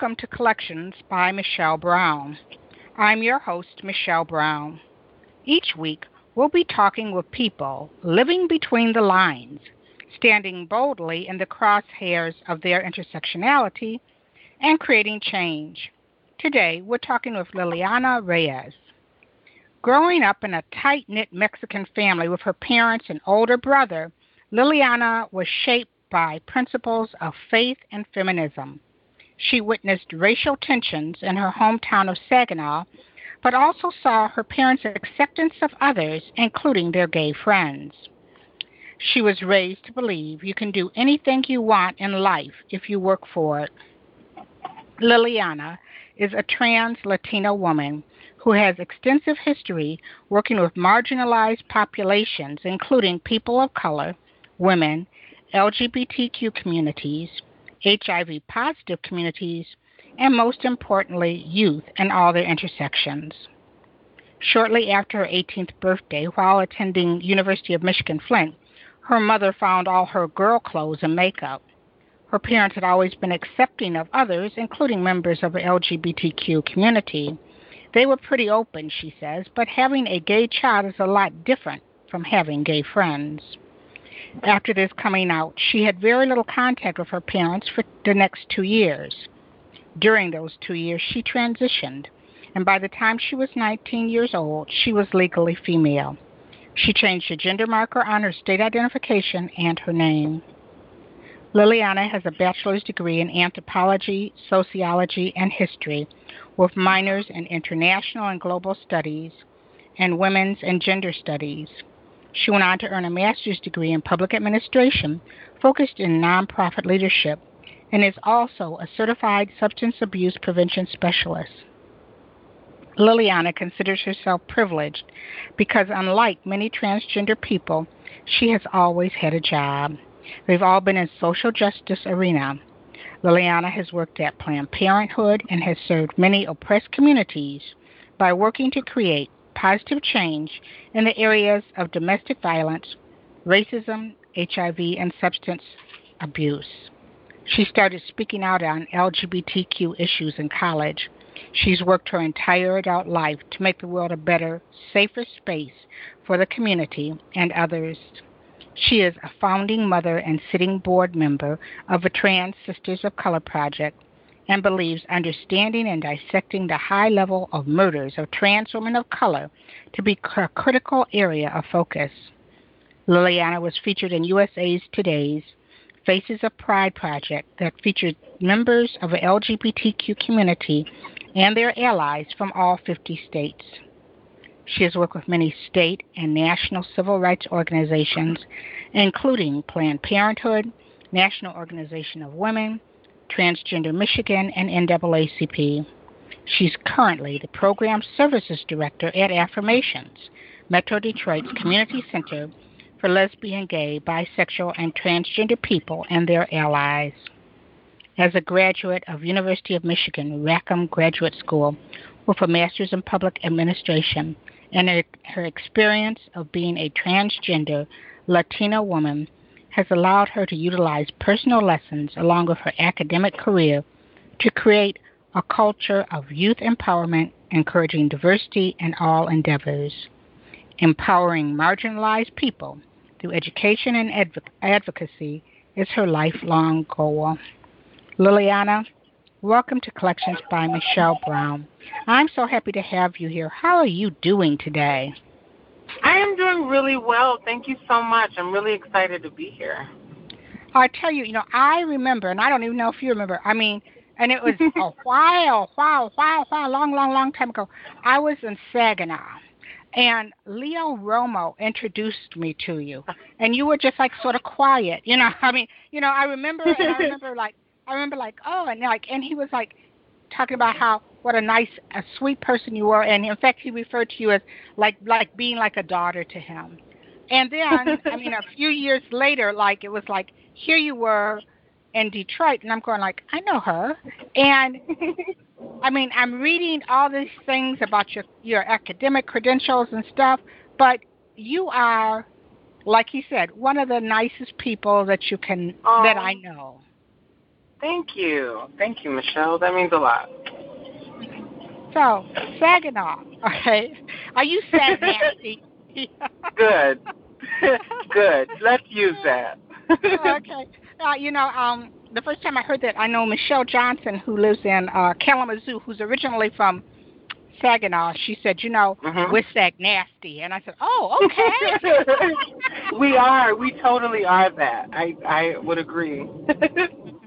Welcome to Collections by Michelle Brown. I'm your host, Michelle Brown. Each week, we'll be talking with people living between the lines, standing boldly in the crosshairs of their intersectionality, and creating change. Today, we're talking with Lilliana Reyes. Growing up in a tight knit Mexican family with her parents and older brother, Lilliana was shaped by principles of faith and feminism. She witnessed racial tensions in her hometown of Saginaw, but also saw her parents' acceptance of others, including their gay friends. She was raised to believe you can do anything you want in life if you work for it. Lilliana is a trans Latina woman who has extensive history working with marginalized populations, including people of color, women, LGBTQ communities, HIV positive communities, and most importantly, youth and all their intersections. Shortly after her 18th birthday, while attending University of Michigan Flint, her mother found all her girl clothes and makeup. Her parents had always been accepting of others, including members of the LGBTQ community. They were pretty open, she says, but having a gay child is a lot different from having gay friends. After this coming out, she had very little contact with her parents for the next two years. During those two years, she transitioned, and by the time she was 19 years old, she was legally female. She changed the gender marker on her state identification and her name. Lilliana has a bachelor's degree in anthropology, sociology, and history, with minors in international and global studies and women's and gender studies. She went on to earn a master's degree in public administration focused in nonprofit leadership and is also a certified substance abuse prevention specialist. Lilliana considers herself privileged because, unlike many transgender people, she has always had a job. We've all been in social justice arena. Lilliana has worked at Planned Parenthood and has served many oppressed communities by working to create positive change in the areas of domestic violence, racism, HIV, and substance abuse. She started speaking out on LGBTQ issues in college. She's worked her entire adult life to make the world a better, safer space for the community and others. She is a founding mother and sitting board member of the Trans Sisters of Color Project and believes understanding and dissecting the high level of murders of trans women of color to be a critical area of focus. Lilliana was featured in USA's Today's Faces of Pride project that featured members of the LGBTQ community and their allies from all 50 states. She has worked with many state and national civil rights organizations, including Planned Parenthood, National Organization of Women, Transgender Michigan, and NAACP. She's currently the Program Services Director at Affirmations, Metro Detroit's Community Center for Lesbian, Gay, Bisexual, and Transgender People and their allies. As a graduate of University of Michigan Rackham Graduate School with a Master's in Public Administration and her, experience of being a transgender Latina woman has allowed her to utilize personal lessons along with her academic career to create a culture of youth empowerment, encouraging diversity in all endeavors, empowering marginalized people through education and adv- advocacy is her lifelong goal. Lilliana, welcome to Collections by Michelle Brown. I'm so happy to have you here. How are you doing today? I am doing really well. Thank you so much. I'm really excited to be here. I tell you, you know, I remember, and I don't even know if you remember. I mean, and it was a while, while, while, while, long, long, long time ago. I was in Saginaw, and Leo Romo introduced me to you, and you were just like sort of quiet, you know. I mean, you know, I remember, I remember like, I remember like, oh, and like, and he was like talking about how what a nice, a sweet person you were, and in fact, he referred to you as like, like being like a daughter to him. And then, I mean, a few years later, like it was like here you were in Detroit, and I'm going like, I know her, and I mean, I'm reading all these things about your your academic credentials and stuff, but you are, like he said, one of the nicest people that you can oh, that I know. Thank you, thank you, Michelle. That means a lot. So, Saginaw, okay? Are you sad nasty? Good. Good. Let's use that. okay. Uh, you know, um, the first time I heard that, I know Michelle Johnson, who lives in uh, Kalamazoo, who's originally from Saginaw. She said, "You know, mm-hmm. we're Sag nasty," and I said, "Oh, okay." we are. We totally are that. I I would agree.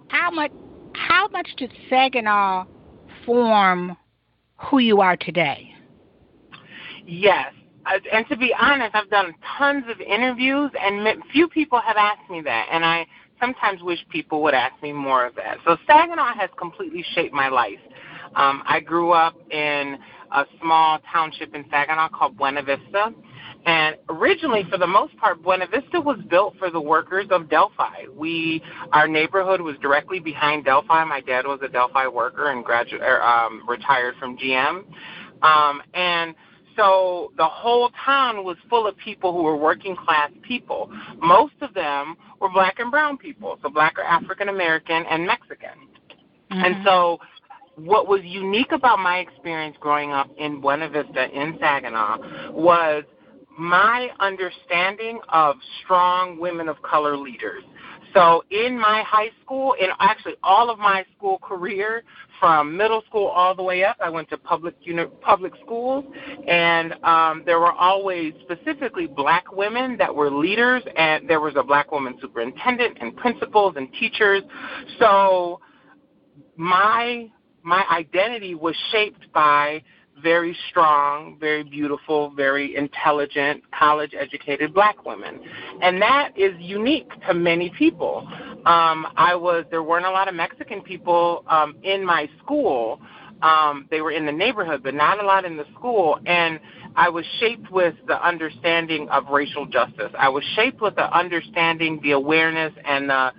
how much? How much did Saginaw form who you are today? Yes, and to be honest, I've done tons of interviews, and few people have asked me that, and I sometimes wish people would ask me more of that. So Saginaw has completely shaped my life. Um, I grew up in a small township in Saginaw called Buena Vista. And originally, for the most part, Buena Vista was built for the workers of Delphi. We, our neighborhood was directly behind Delphi. My dad was a Delphi worker and graduate, er, um, retired from GM. Um, and so the whole town was full of people who were working class people. Most of them were black and brown people, so black or African American and Mexican. Mm-hmm. And so what was unique about my experience growing up in Buena Vista in Saginaw was my understanding of strong women of color leaders. So in my high school, and actually all of my school career, from middle school all the way up, I went to public uni- public schools, and um, there were always specifically black women that were leaders, and there was a black woman superintendent and principals and teachers. So my my identity was shaped by very strong, very beautiful, very intelligent, college educated black women. And that is unique to many people. Um, I was there weren't a lot of Mexican people um, in my school. Um, they were in the neighborhood, but not a lot in the school. And I was shaped with the understanding of racial justice. I was shaped with the understanding, the awareness, and the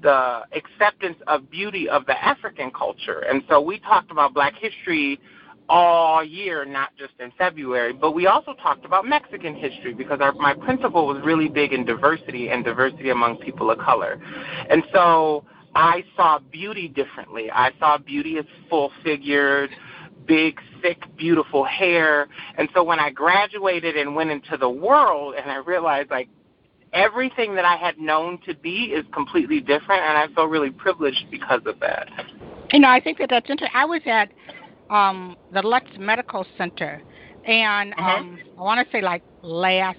the acceptance of beauty of the African culture. And so we talked about Black history all year, not just in February. But we also talked about Mexican history because our, my principal was really big in diversity and diversity among people of color. And so I saw beauty differently. I saw beauty as full figured, big, thick, beautiful hair. And so when I graduated and went into the world and I realized like everything that I had known to be is completely different and I feel really privileged because of that. You know, I think that that's interesting. I was at um, the Lutz Medical Center, and mm-hmm. um, I want to say like last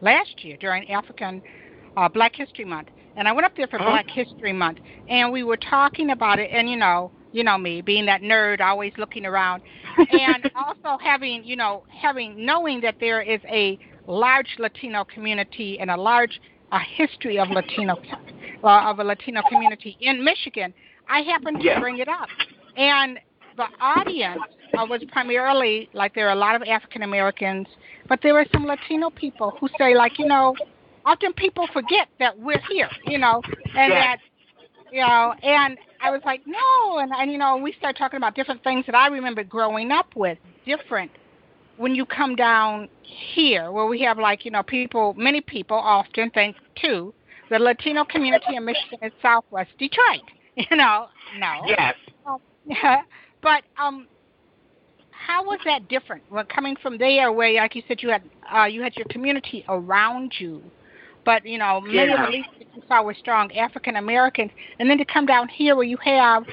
last year during African uh, Black History Month, and I went up there for uh-huh. Black History Month, and we were talking about it, and you know, you know me being that nerd, always looking around, and also having you know having knowing that there is a large Latino community and a large a history of Latino uh, of a Latino community in Michigan. I happened to yeah. bring it up, and the audience uh, was primarily like there are a lot of African Americans, but there were some Latino people who say like you know, often people forget that we're here, you know, and yes. that you know, and I was like no, and and you know we start talking about different things that I remember growing up with, different. When you come down here, where we have like you know people, many people often think too, the Latino community in Michigan is Southwest Detroit. You know, no. Yes. But um, how was that different? Well, coming from there, where like you said, you had uh, you had your community around you, but you know many yeah. of the least that you saw were strong African Americans, and then to come down here where you have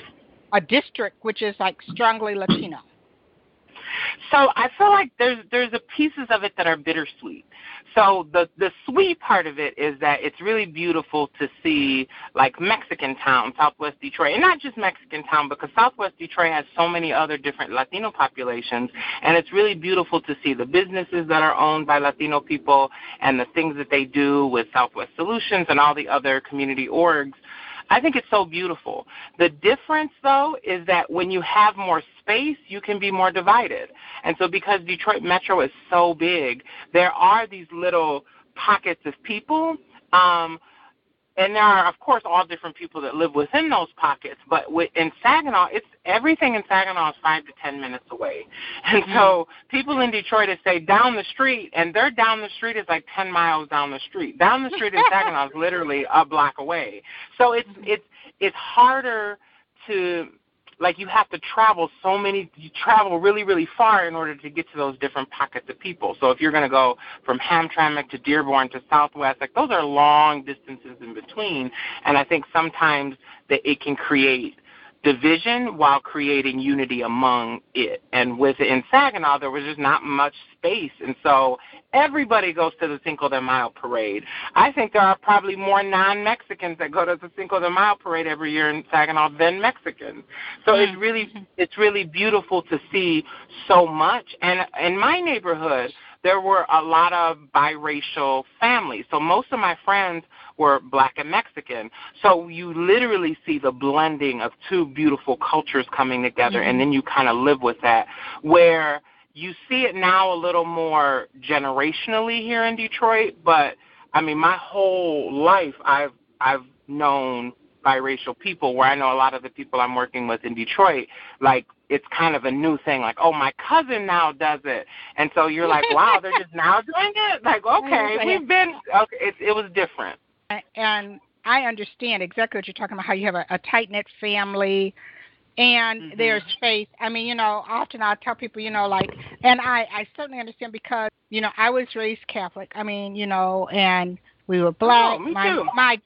a district which is like strongly Latino. So I feel like there's there's a pieces of it that are bittersweet. So the the sweet part of it is that it's really beautiful to see like Mexican town, Southwest Detroit, and not just Mexican town because Southwest Detroit has so many other different Latino populations, and it's really beautiful to see the businesses that are owned by Latino people and the things that they do with Southwest Solutions and all the other community orgs I think it's so beautiful. The difference, though, is that when you have more space, you can be more divided. And so, because Detroit Metro is so big, there are these little pockets of people um, and there are of course all different people that live within those pockets but in saginaw it's everything in saginaw is five to ten minutes away. And mm-hmm. so people in detroit say down the street and their down the street is like ten miles down the street. Down the street in saginaw is literally a block away. So it's it's it's harder to like you have to travel so many you travel really really far in order to get to those different pockets of people. So if you're going to go from hamtramck to dearborn to southwest like those are long distances in between. And i think sometimes that it can create division while creating unity among it. And within Saginaw, there was just not much space. And so everybody goes to the Cinco de Mayo parade. I think there are probably more non Mexicans that go to the Cinco de Mayo parade every year in Saginaw than Mexicans. So it's mm-hmm. really it's really beautiful to see so much. And in my neighborhood, there were a lot of biracial families. So most of my friends were black and Mexican. So you literally see the blending of two beautiful cultures coming together, mm-hmm. and then you kind of live with that. Where you see it now a little more generationally here in Detroit, but I mean, my whole life I've I've known biracial people where I know a lot of the people I'm working with in Detroit, like it's kind of a new thing, like, oh my cousin now does it. And so you're like, Wow, they're just now doing it? Like, okay, we've been okay it it was different and I understand exactly what you're talking about. How you have a, a tight knit family, and mm-hmm. there's faith. I mean, you know, often I'll tell people, you know, like, and I I certainly understand because you know I was raised Catholic. I mean, you know, and we were black. Oh, me my too. my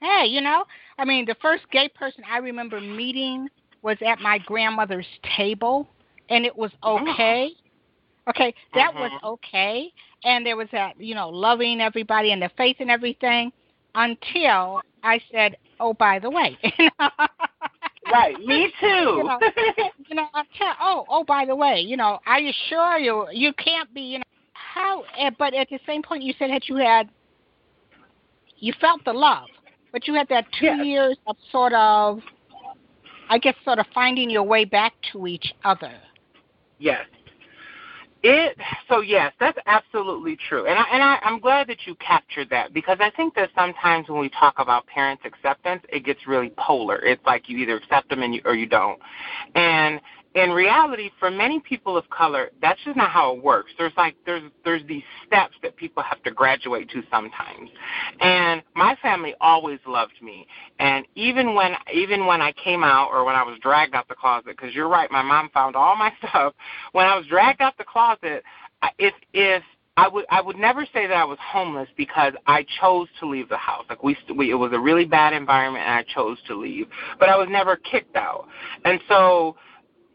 hey, you know, I mean, the first gay person I remember meeting was at my grandmother's table, and it was oh. okay. Okay, that was mm-hmm. okay, and there was that you know loving everybody and the faith and everything until I said, "Oh, by the way." right, me too. you know, you know oh, oh, by the way, you know, are you sure you you can't be, you know, how? Eh, but at the same point, you said that you had you felt the love, but you had that two yes. years of sort of, I guess, sort of finding your way back to each other. Yes, it so yes, that's absolutely true, and I, and I, I'm glad that you captured that because I think that sometimes when we talk about parents' acceptance, it gets really polar. It's like you either accept them and you, or you don't, and in reality, for many people of color, that's just not how it works. There's like there's there's these steps that people have to graduate to sometimes. And my family always loved me. And even when even when I came out or when I was dragged out the closet, because you're right, my mom found all my stuff. When I was dragged out the closet, if if I would I would never say that I was homeless because I chose to leave the house. Like we, we it was a really bad environment and I chose to leave, but I was never kicked out. And so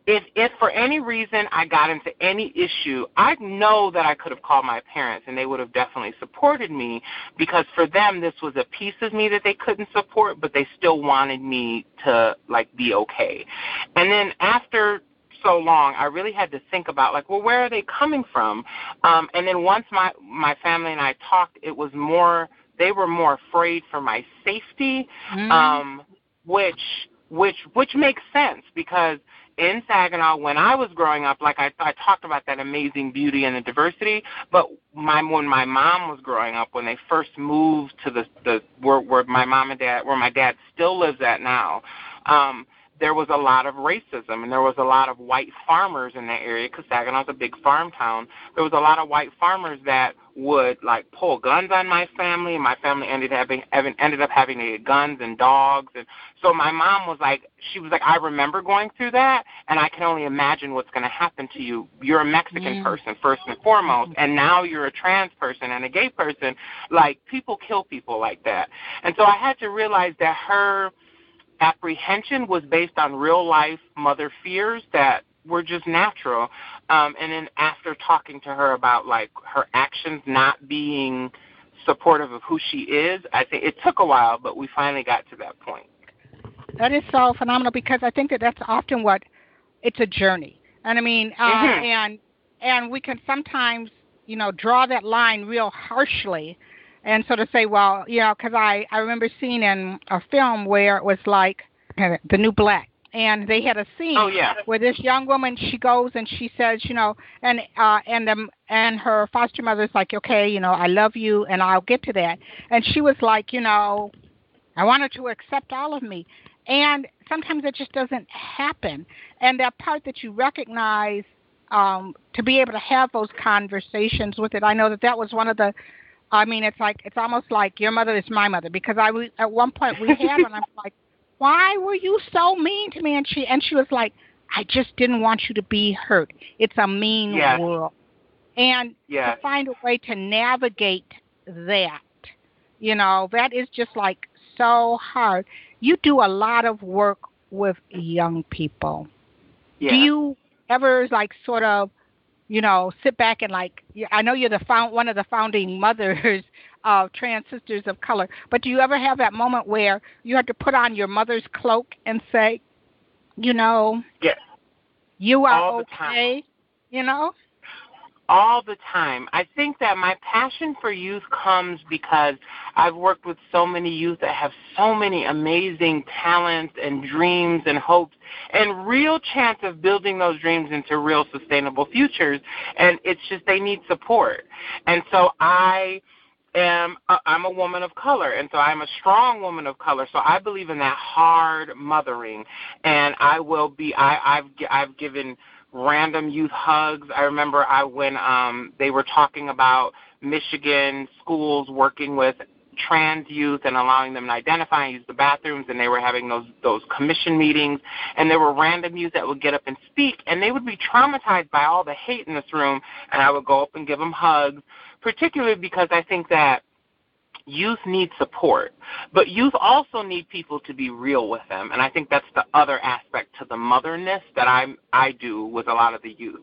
if if for any reason I got into any issue, I know that I could have called my parents and they would have definitely supported me because for them this was a piece of me that they couldn't support, but they still wanted me to like be okay. And then after so long, I really had to think about like, well, where are they coming from? Um, and then once my my family and I talked, it was more they were more afraid for my safety, mm. um, which which which makes sense because in Saginaw when I was growing up, like I, I talked about that amazing beauty and the diversity, but my when my mom was growing up, when they first moved to the the where, where my mom and dad, where my dad still lives at now, um, there was a lot of racism and there was a lot of white farmers in that area because Saginaw's a big farm town. There was a lot of white farmers that would like pull guns on my family. and My family ended up having ended up having guns and dogs, and so my mom was like, she was like, I remember going through that, and I can only imagine what's going to happen to you. You're a Mexican mm. person first and foremost, and now you're a trans person and a gay person. Like people kill people like that, and so I had to realize that her apprehension was based on real life mother fears that were just natural. Um, and then after talking to her about like her actions not being supportive of who she is, I think it took a while, but we finally got to that point. That is so phenomenal because I think that that's often what it's a journey. And I mean, uh, mm-hmm. and and we can sometimes, you know, draw that line real harshly, and sort of say, well, you know, because I I remember seeing in a film where it was like the new black and they had a scene oh, yeah. where this young woman she goes and she says you know and uh and the and her foster mother's like okay you know i love you and i'll get to that and she was like you know i wanted to accept all of me and sometimes it just doesn't happen. And that part that you recognize um to be able to have those conversations with it i know that that was one of the i mean it's like it's almost like your mother is my mother because i at one point we had and i'm like why were you so mean to me? And she and she was like i just didn't want you to be hurt. It's a mean yes. world. And yes. to find a way to navigate that you know that is just like so hard you do a lot of work with young people yeah. do you ever like sort of you know sit back and like i know you're the found one of the founding mothers of trans sisters of color. But do you ever have that moment where you have to put on your mother's cloak and say, you know, yes. you are okay, you know? All the time. I think that my passion for youth comes because I've worked with so many youth that have so many amazing talents and dreams and hopes and real chance of building those dreams into real sustainable futures and it's just they need support. And so I am uh, I'm a woman of color, and so I'm a strong woman of color. So I believe in that hard mothering, and I will be. I, I've I've given random youth hugs. I remember I when um they were talking about Michigan schools working with trans youth and allowing them to identify and use the bathrooms and they were having those those commission meetings and there were random youth that would get up and speak and they would be traumatized by all the hate in this room and I would go up and give them hugs particularly because I think that youth need support, but youth also need people to be real with them, and I think that's the other aspect to the motherness that I I do with a lot of the youth.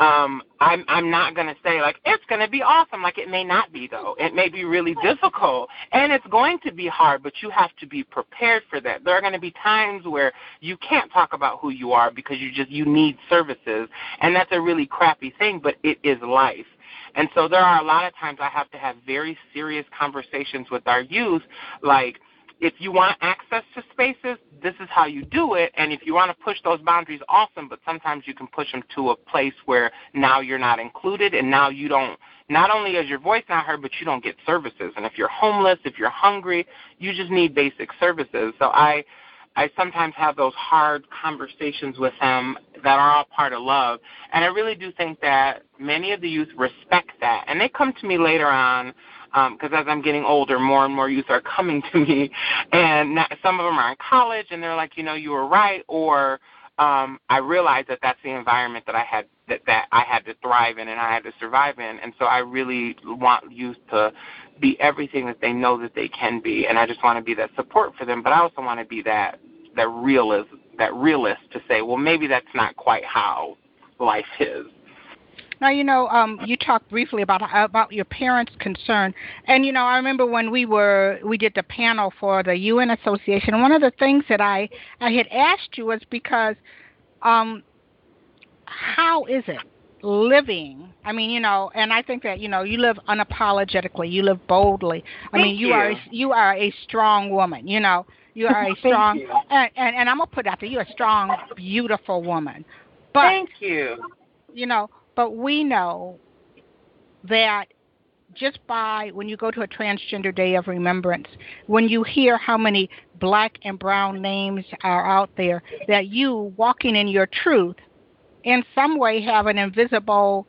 Um, I'm I'm not gonna say like it's gonna be awesome, like it may not be though. It may be really difficult, and it's going to be hard, but you have to be prepared for that. There are to be times where you can't talk about who you are because you just you need services, and that's a really crappy thing, but it is life. And so there are a lot of times I have to have very serious conversations with our youth, like, if you want access to spaces, this is how you do it. And if you want to push those boundaries, awesome. But sometimes you can push them to a place where now you're not included, and now you don't. Not only is your voice not heard, but you don't get services. And if you're homeless, if you're hungry, you just need basic services. So I I sometimes have those hard conversations with them that are all part of love. And I really do think that many of the youth respect that. And they come to me later on because um, as I'm getting older, more and more youth are coming to me, and not, some of them are in college, and they're like, you know, you were right, or um, I realize that that's the environment that I had that that I had to thrive in and I had to survive in, and so I really want youth to be everything that they know that they can be, and I just want to be that support for them, but I also want to be that that realist that realist to say, well, maybe that's not quite how life is. Now you know um, you talked briefly about about your parents' concern, and you know I remember when we were we did the panel for the UN Association. And one of the things that I I had asked you was because um, how is it living. I mean you know and i think that you know you live unapologetically. You live boldly. I Thank mean you, you are you. are a strong woman you know. You are a strong and, and and i'm gonna put out there you're a strong beautiful woman. But Thank you. You know, but we know that just by when you go to a transgender day of remembrance, when you hear how many black and brown names are out there, that you walking in your truth in some way have an invisible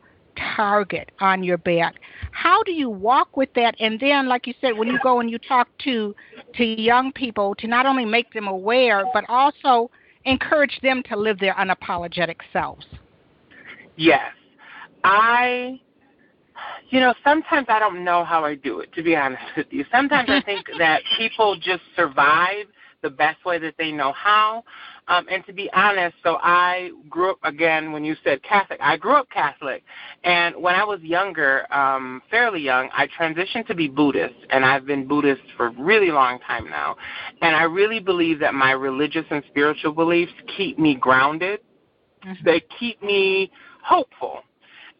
target on your back. How do you walk with that? And then, like you said, when you go and you talk to to young people, to not only make them aware, but also encourage them to live their unapologetic selves. Yes. I you know, sometimes I don't know how I do it, to be honest with you. Sometimes I think that people just survive the best way that they know how. Um, and to be honest, so I grew up again when you said Catholic. I grew up Catholic, and when I was younger, um, fairly young, I transitioned to be Buddhist, and I've been Buddhist for a really long time now. And I really believe that my religious and spiritual beliefs keep me grounded. Mm-hmm. They keep me hopeful.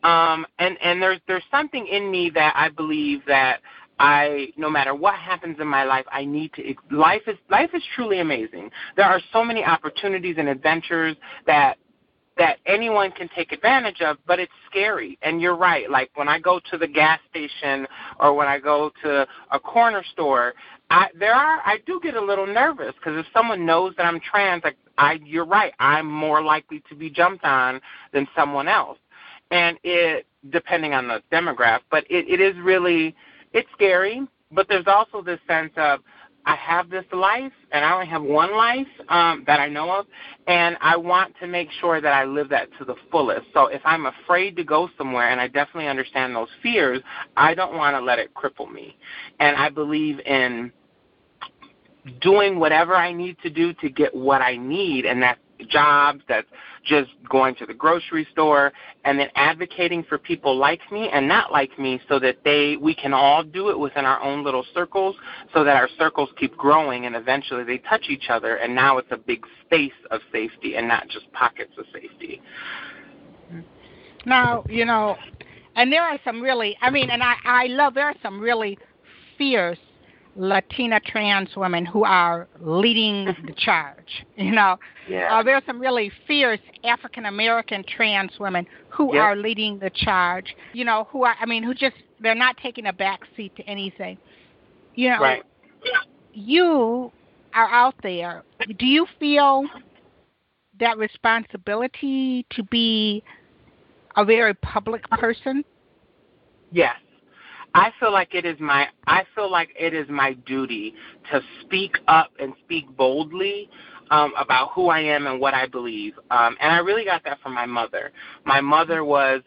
Um, and and there's there's something in me that I believe that I no matter what happens in my life, I need to life is life is truly amazing. There are so many opportunities and adventures that that anyone can take advantage of, but it's scary. And you're right. Like when I go to the gas station or when I go to a corner store, I there are I do get a little nervous because if someone knows that I'm trans, like I you're right, I'm more likely to be jumped on than someone else. And it depending on the demographic, but it, it is really it's scary, but there's also this sense of I have this life, and I only have one life um, that I know of, and I want to make sure that I live that to the fullest. So if I'm afraid to go somewhere, and I definitely understand those fears, I don't want to let it cripple me. And I believe in doing whatever I need to do to get what I need, and that's jobs, that's just going to the grocery store, and then advocating for people like me and not like me so that they we can all do it within our own little circles so that our circles keep growing and eventually they touch each other and now it's a big space of safety and not just pockets of safety. Now, you know, and there are some really I mean and I I love there are some really fierce Latina trans women who are leading the charge. You know, yeah. uh, there are some really fierce African American trans women who yep. are leading the charge. You know, who are I mean, who just they're not taking a back seat to anything. You know, right. you are out there. Do you feel that responsibility to be a very public person? Yes. I feel like it is my I feel like it is my duty to speak up and speak boldly um, about who I am and what I believe. Um, and I really got that from my mother. My mother was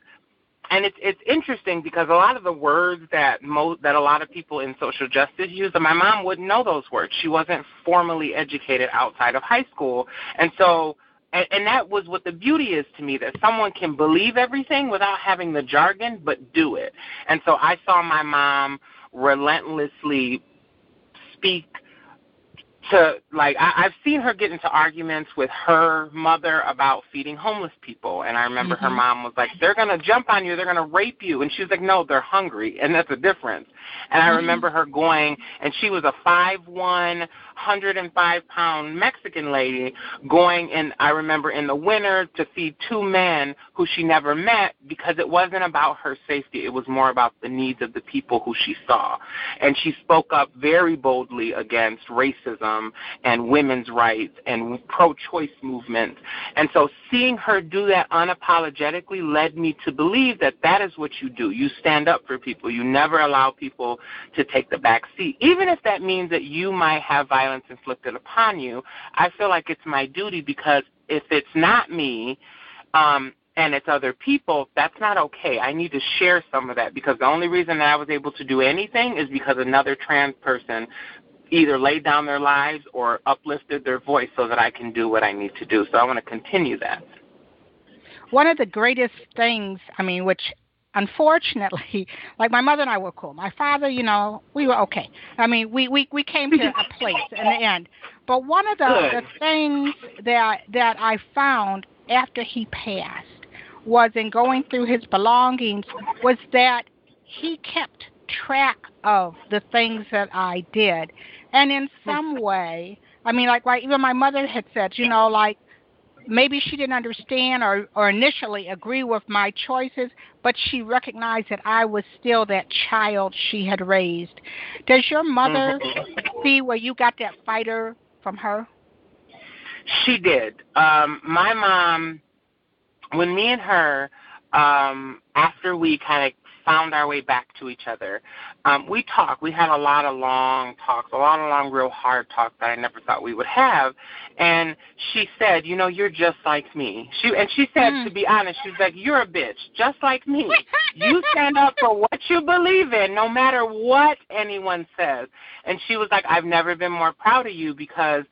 and it's it's interesting because a lot of the words that mo- that a lot of people in social justice use, my mom wouldn't know those words. She wasn't formally educated outside of high school, and so and, and that was what the beauty is to me that someone can believe everything without having the jargon but do it and so i saw my mom relentlessly speak to like I, I've seen her get into arguments with her mother about feeding homeless people and I remember mm-hmm. her mom was like, They're gonna jump on you, they're gonna rape you and she was like, No, they're hungry and that's a difference. And I mm-hmm. remember her going and she was a five one, hundred and five pound Mexican lady going and I remember in the winter to feed two men who she never met because it wasn't about her safety, it was more about the needs of the people who she saw. And she spoke up very boldly against racism and women's rights and pro-choice movements. And so seeing her do that unapologetically led me to believe that that is what you do. You stand up for people. You never allow people to take the back seat. Even if that means that you might have violence inflicted upon you, I feel like it's my duty because if it's not me, um, and it's other people, that's not okay. I need to share some of that because the only reason that I was able to do anything is because another trans person either laid down their lives or uplifted their voice so that I can do what I need to do. So I want to continue that. One of the greatest things, I mean, which unfortunately, like my mother and I were cool. My father, you know, we were okay. I mean, we we we came to a place in the end. But one of the, the things that that I found after he passed was in going through his belongings was that he kept track of the things that I did. And in some hmm. way, I mean, like, like even my mother had said, you know, like maybe she didn't understand or, or initially agree with my choices, but she recognized that I was still that child she had raised. Does your mother mm-hmm. see where you got that fighter from her? She did. Um, my mom, when me and her, um, after we kind of found our way back to each other. Um, we talked. We had a lot of long talks, a lot of long, real hard talks that I never thought we would have. And she said, "You know, you're just like me." She and she said, mm. to be honest, she was like, "You're a bitch, just like me. you stand up for what you believe in, no matter what anyone says." And she was like, "I've never been more proud of you because."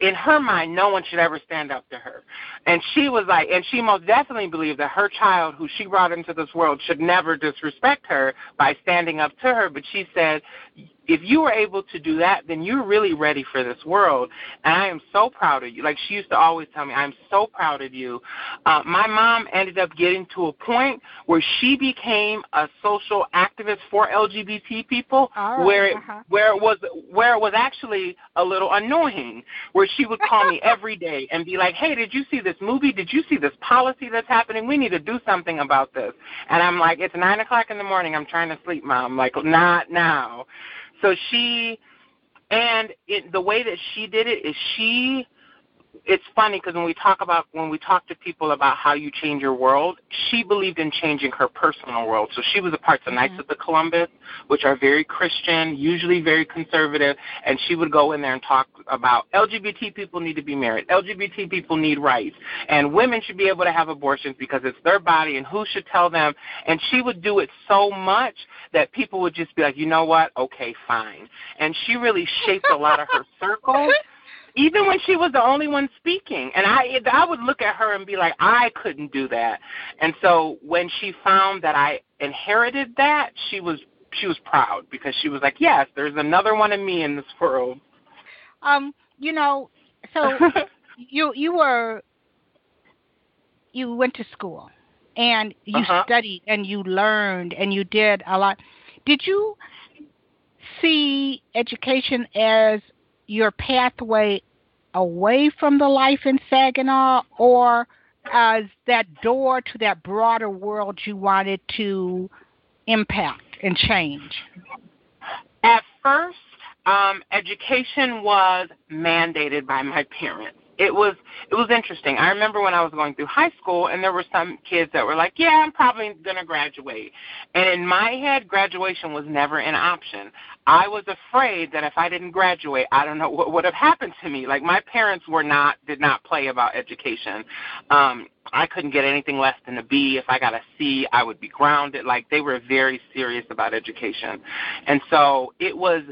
in her mind, no one should ever stand up to her. And she was like, and she most definitely believed that her child, who she brought into this world, should never disrespect her by standing up to her. But she said, if you were able to do that, then you're really ready for this world. And I am so proud of you. Like she used to always tell me, I'm so proud of you. Uh, my mom ended up getting to a point where she became a social activist for LGBT people, right, where it, uh-huh. where it was where it was actually a little annoying. Where she would call me every day and be like, Hey, did you see this movie? Did you see this policy that's happening? We need to do something about this. And I'm like, It's nine o'clock in the morning. I'm trying to sleep, mom. Like, not now. So she, and it, the way that she did it is she it's funny because when we talk about when we talk to people about how you change your world, she believed in changing her personal world. So she was a part of the Knights Mm-hmm. of the Columbus, which are very Christian, usually very conservative, and she would go in there and talk about LGBT people need to be married, LGBT people need rights, and women should be able to have abortions because it's their body and who should tell them. And she would do it so much that people would just be like, you know what? Okay, fine. And she really shaped a lot of her circle even when she was the only one speaking and i i would look at her and be like i couldn't do that and so when she found that i inherited that she was she was proud because she was like yes there's another one of me in this world Um, you know, so you you were you went to school and you Uh-huh. studied and you learned and you did a lot. Did you see education as your pathway away from the life in Saginaw or as that door to that broader world you wanted to impact and change? At first, um, education was mandated by my parents. It was it was interesting. I remember when I was going through high school, and there were some kids that were like, "Yeah, I'm probably gonna graduate," and in my head, graduation was never an option. I was afraid that if I didn't graduate, I don't know what would have happened to me. Like my parents were not did not play about education. Um, I couldn't get anything less than a B. If I got a C, I would be grounded. Like they were very serious about education, and so it was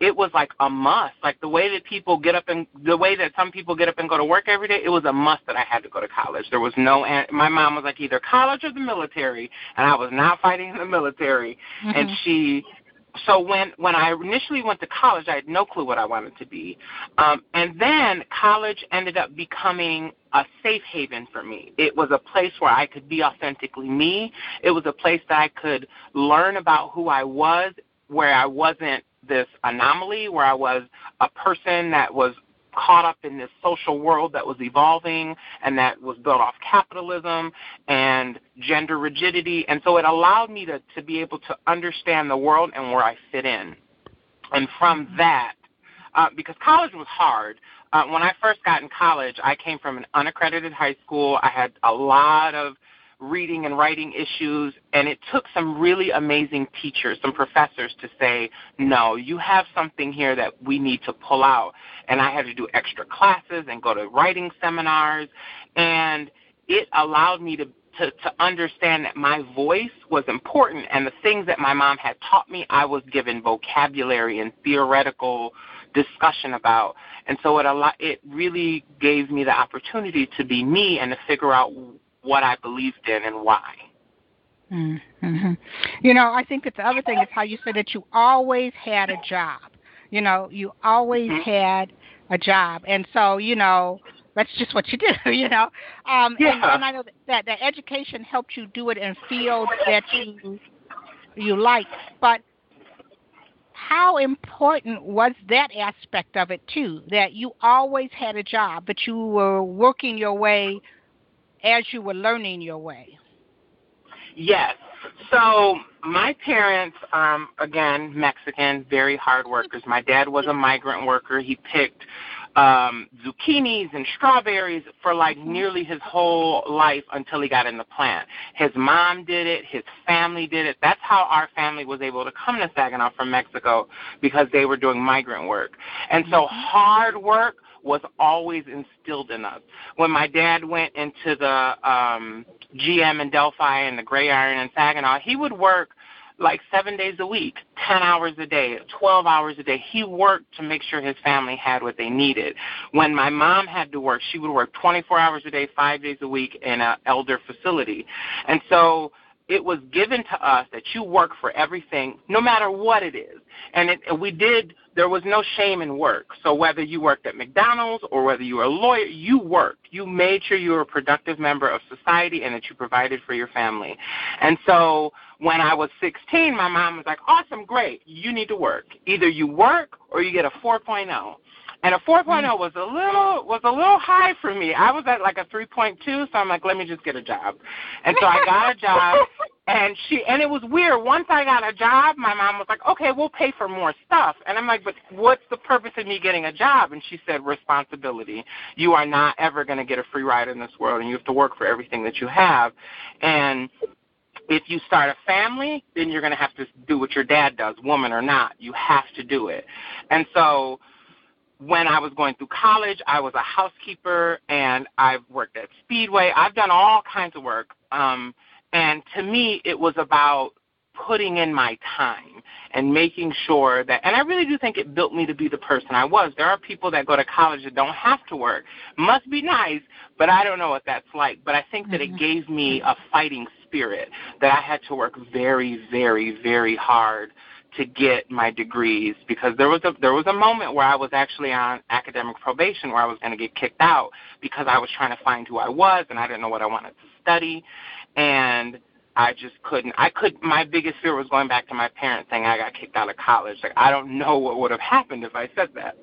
it was like a must. Like the way that people get up and the way that some people get up and go to work every day, it was a must that I had to go to college. There was no. My mom was like either college or the military, and I was not fighting in the military. And Mhm. she, so when when I initially went to college, I had no clue what I wanted to be. Um, and then college ended up becoming a safe haven for me. It was a place where I could be authentically me. It was a place that I could learn about who I was, where I wasn't this anomaly, where I was a person that was caught up in this social world that was evolving and that was built off capitalism and gender rigidity. And so it allowed me to, to be able to understand the world and where I fit in. And from that, uh, because college was hard. Uh, when I first got in college, I came from an unaccredited high school. I had a lot of reading and writing issues, and it took some really amazing teachers, some professors to say, no, you have something here that we need to pull out. And I had to do extra classes and go to writing seminars, and it allowed me to to, to understand that my voice was important and the things that my mom had taught me, I was given vocabulary and theoretical discussion about. And so it a lot, it really gave me the opportunity to be me and to figure out what I believed in and why. Mm-hmm. You know, I think that the other thing is how you said that you always had a job. You know, you always Mhm. had a job, and so you know that's just what you do. You know, um, and, Yeah. and I know that, that that education helped you do it in fields that you you like, but how important was that aspect of it too? That you always had a job, but you were working your way as you were learning your way. Yes. So my parents, um, again, Mexican, very hard workers. My dad was a migrant worker. He picked um, zucchinis and strawberries for like nearly his whole life until he got in the plant. His mom did it. His family did it. That's how our family was able to come to Saginaw from Mexico because they were doing migrant work. And so hard work was always instilled in us. When my dad went into the um GM in Delphi and the Gray Iron in Saginaw, he would work like seven days a week, 10 hours a day, 12 hours a day. He worked to make sure his family had what they needed. When my mom had to work, she would work 24 hours a day, five days a week in an elder facility. And so it was given to us that you work for everything, no matter what it is. And it, we did, there was no shame in work. So whether you worked at McDonald's or whether you were a lawyer, you worked. You made sure you were a productive member of society and that you provided for your family. And so when I was 16, my mom was like, awesome, great, you need to work. Either you work or you get a 4.0 and a 4.0 mm. was a little was a little high for me. I was at like a 3.2, so I'm like, let me just get a job. And so I got a job, and she and it was weird. Once I got a job, my mom was like, okay, we'll pay for more stuff. And I'm like, but what's the purpose of me getting a job? And she said, responsibility. You are not ever going to get a free ride in this world, and you have to work for everything that you have. And if you start a family, then you're going to have to do what your dad does, woman or not. You have to do it. And so when I was going through college, I was a housekeeper and I've worked at Speedway. I've done all kinds of work. Um, and to me, it was about putting in my time and making sure that and I really do think it built me to be the person I was. There are people that go to college that don't have to work. Must be nice, but I don't know what that's like. But I think that it mm-hmm. gave me a fighting spirit that I had to work very, very, very hard to get my degrees because there was a there was a moment where I was actually on academic probation where I was going to get kicked out because I was trying to find who I was and I didn't know what I wanted to study. And I just couldn't I could my biggest fear was going back to my parents saying I got kicked out of college. Like I don't know what would have happened if I said that.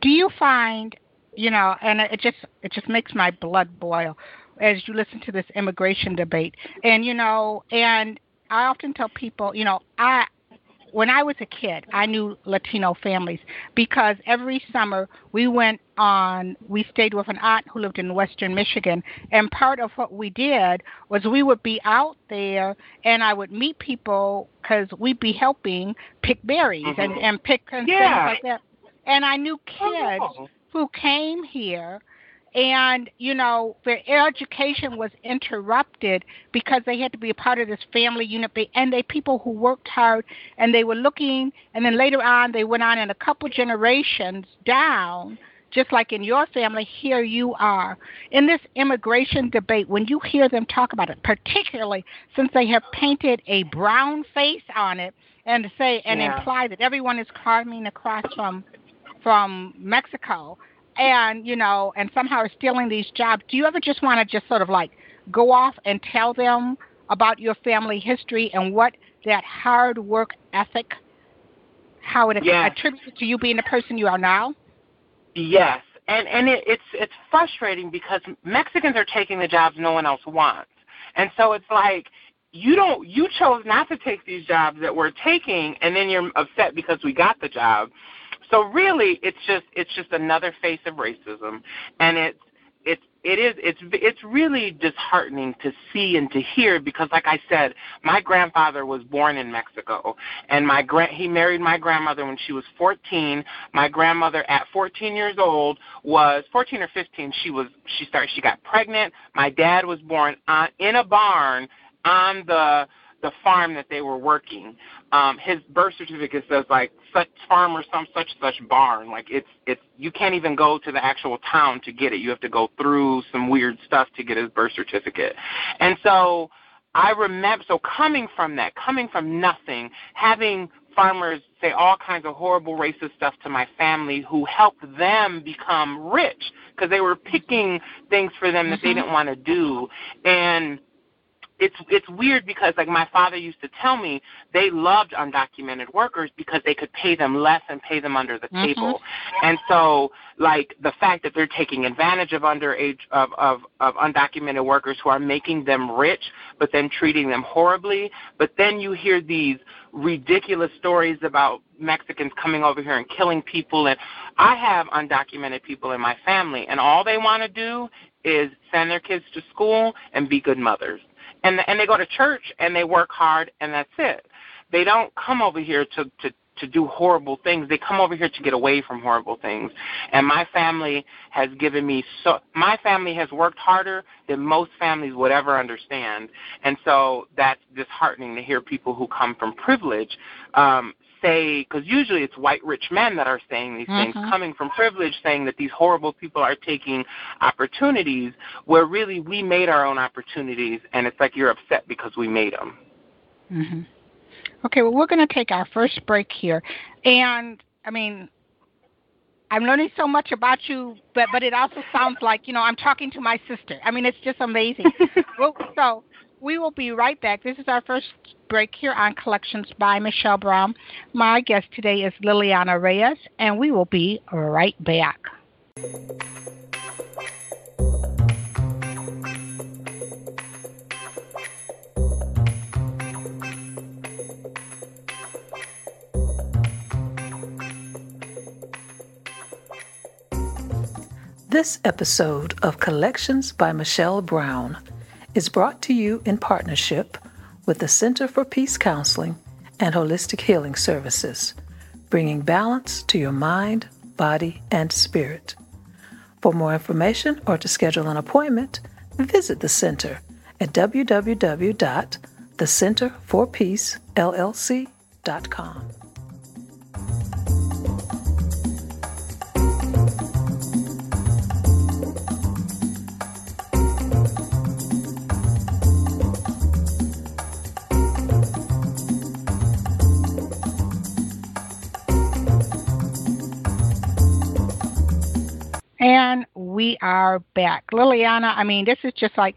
Do you find you know and it just it just makes my blood boil as you listen to this immigration debate. And you know and I often tell people, you know, I when I was a kid, I knew Latino families because every summer we went on, we stayed with an aunt who lived in western Michigan. And part of what we did was we would be out there and I would meet people because we'd be helping pick berries mm-hmm. and, and pick and yeah. things like that. And I knew kids oh. who came here and you know their education was interrupted because they had to be a part of this family unit and they people who worked hard and they were looking and then later on they went on in a couple generations down just like in your family here you are in this immigration debate when you hear them talk about it particularly since they have painted a brown face on it and say and yeah. imply that everyone is coming across from from Mexico and you know, and somehow are stealing these jobs. Do you ever just want to just sort of like go off and tell them about your family history and what that hard work ethic, how it yes. attributes to you being the person you are now? Yes, and and it, it's it's frustrating because Mexicans are taking the jobs no one else wants, and so it's like you don't you chose not to take these jobs that we're taking, and then you're upset because we got the job. So really, it's just it's just another face of racism, and it's it's it is it's it's really disheartening to see and to hear because like I said, my grandfather was born in Mexico and my grand he married my grandmother when she was 14. My grandmother at 14 years old was 14 or 15 she was she started she got pregnant. My dad was born on, in a barn on the the farm that they were working. Um, his birth certificate says like such farm or some such such barn. Like it's it's you can't even go to the actual town to get it. You have to go through some weird stuff to get his birth certificate. And so I remember so coming from that, coming from nothing, having farmers say all kinds of horrible racist stuff to my family who helped them become rich because they were picking things for them that mm-hmm. they didn't want to do and it's it's weird because like my father used to tell me they loved undocumented workers because they could pay them less and pay them under the mm-hmm. table. And so like the fact that they're taking advantage of underage of, of of undocumented workers who are making them rich but then treating them horribly. But then you hear these ridiculous stories about Mexicans coming over here and killing people. And I have undocumented people in my family and all they want to do is send their kids to school and be good mothers and and they go to church and they work hard and that's it. They don't come over here to to to do horrible things. They come over here to get away from horrible things. And my family has given me so my family has worked harder than most families would ever understand. And so that's disheartening to hear people who come from privilege um say because usually it's white rich men that are saying these mm-hmm. things coming from privilege saying that these horrible people are taking opportunities where really we made our own opportunities and it's like you're upset because we made them mm-hmm. okay well we're going to take our first break here and i mean I'm learning so much about you, but but it also sounds like you know I'm talking to my sister. I mean, it's just amazing. well, so we will be right back. This is our first break here on Collections by Michelle Brown. My guest today is Lilliana Reyes, and we will be right back. This episode of Collections by Michelle Brown is brought to you in partnership with the Center for Peace Counseling and Holistic Healing Services, bringing balance to your mind, body, and spirit. For more information or to schedule an appointment, visit the center at www.thecenterforpeacellc.com. And we are back. Lilliana, I mean, this is just like,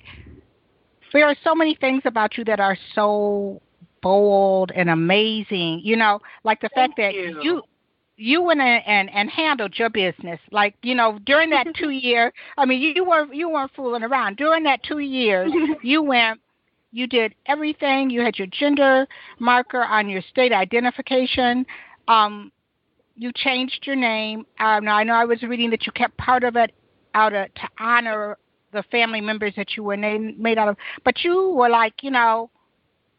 there are so many things about you that are so bold and amazing. You know, like the Thank fact that you. you you went and, and and handled your business like you know during that two year i mean you, you were you weren't fooling around during that two years you went you did everything you had your gender marker on your state identification um you changed your name. Um, now I know I was reading that you kept part of it out of, to honor the family members that you were named, made out of. But you were like, you know,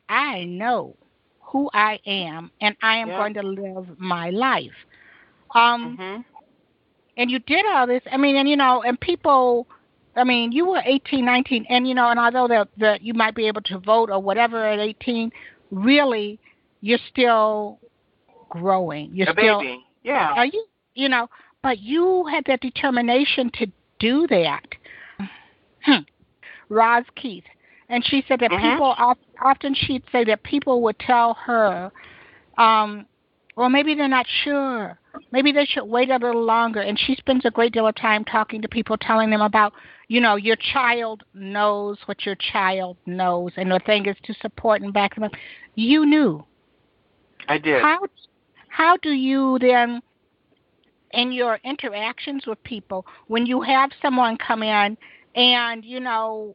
I know who I am, and I am Yeah. going to live my life. Um, mhm and you did all this. I mean, and you know, and people. I mean, you were 18, 19, and you know, and although that that you might be able to vote or whatever at 18, really, you're still growing. You're a still baby yeah. Are you you know but you had that determination to do that. Hmm. Roz Keith. And she said that Mhm. people of, often she'd say that people would tell her um well maybe they're not sure. Maybe they should wait a little longer. And she spends a great deal of time talking to people telling them about you know your child knows what your child knows. And the thing is to support and back them up. You knew. I did. How how do you then in your interactions with people when you have someone come in and you know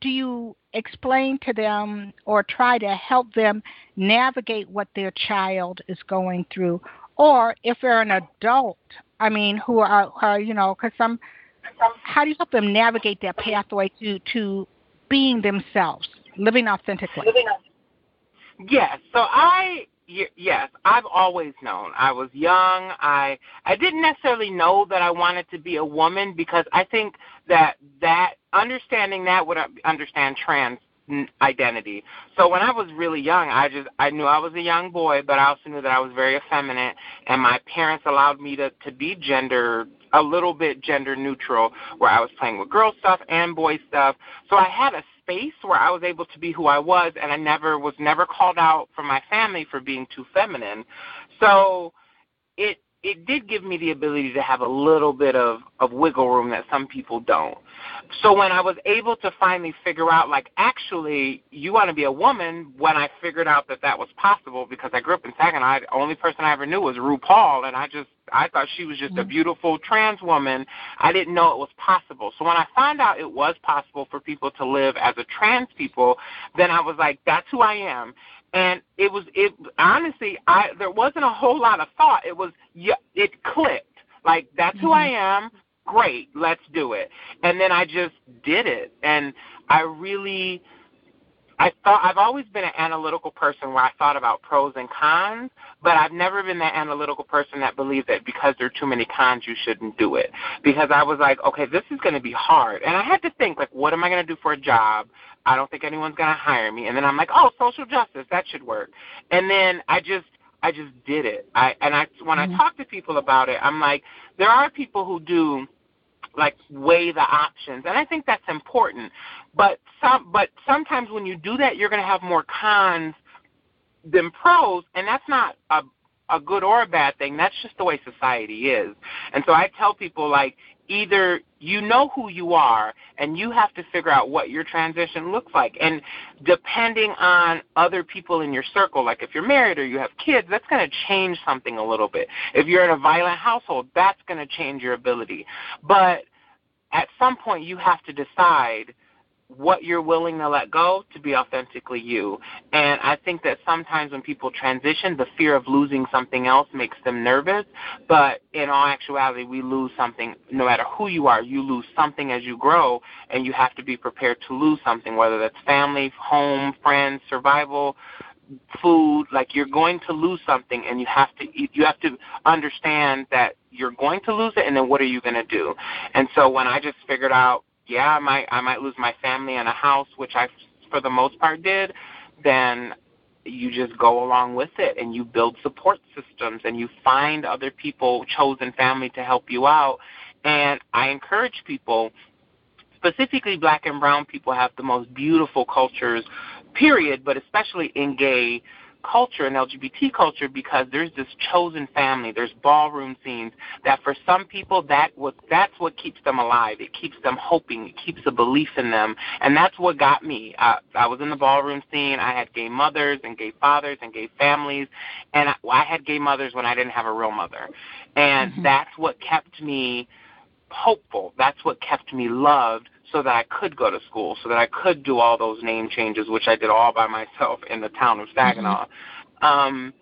do you explain to them or try to help them navigate what their child is going through or if they're an adult i mean who are, are you know because some how do you help them navigate that pathway to to being themselves living authentically Yes. So I yes, I've always known. I was young. I I didn't necessarily know that I wanted to be a woman because I think that that understanding that would uh, understand trans identity. So when I was really young, I just I knew I was a young boy, but I also knew that I was very effeminate and my parents allowed me to to be gender a little bit gender neutral where I was playing with girl stuff and boy stuff. So I had a space where I was able to be who I was and I never was never called out from my family for being too feminine. So it it did give me the ability to have a little bit of, of wiggle room that some people don't. So when I was able to finally figure out, like, actually, you want to be a woman, when I figured out that that was possible, because I grew up in Saginaw, the only person I ever knew was RuPaul, and I just, I thought she was just a mm-hmm. beautiful trans woman. I didn't know it was possible. So when I found out it was possible for people to live as a trans people, then I was like, that's who I am and it was it honestly i there wasn't a whole lot of thought. It was it clicked. Like that's who i mm-hmm. am. Great. Let's do it. And then i just did it. And i really I thought I've always been an analytical person where I thought about pros and cons, but I've never been that analytical person that believed that because there are too many cons you shouldn't do it. Because I was like, okay, this is going to be hard, and I had to think like, what am I going to do for a job? I don't think anyone's going to hire me, and then I'm like, oh, social justice, that should work, and then I just I just did it. I and I when mm-hmm. I talk to people about it, I'm like, there are people who do like weigh the options. And i think that's important. But some but sometimes when you do that you're going to have more cons than pros and that's not a a good or a bad thing. That's just the way society is. And so i tell people like either you know who you are and you have to figure out what your transition looks like. And depending on other people in your circle like if you're married or you have kids that's going to change something a little bit. If you're in a violent household that's going to change your ability. But at some point you have to decide what you're willing to let go to be authentically you. And I think that sometimes when people transition, the fear of losing something else makes them nervous. But in all actuality, we lose something no matter who you are. You lose something as you grow, and you have to be prepared to lose something, whether that's family, home, friends, survival, food like you're going to lose something and you have to you have to understand that you're going to lose it and then what are you going to do and so when i just figured out yeah, I might I might lose my family and a house, which I for the most part did, then you just go along with it and you build support systems and you find other people, chosen family to help you out. And I encourage people, specifically black and brown people have the most beautiful cultures, period, but especially in gay culture and LGBT culture because there's this chosen family. There's ballroom scenes that for some people that what that's what keeps them alive. It keeps them hoping. It keeps a belief in them, and that's what got me. I, I was in the ballroom scene. I had gay mothers and gay fathers and gay families, and I, I had gay mothers when I didn't have a real mother, and mm-hmm. that's what kept me hopeful. That's what kept me loved so that I could go to school, so that I could do all those name changes, which I did all by myself in the town of Saginaw. Mm-hmm. Um,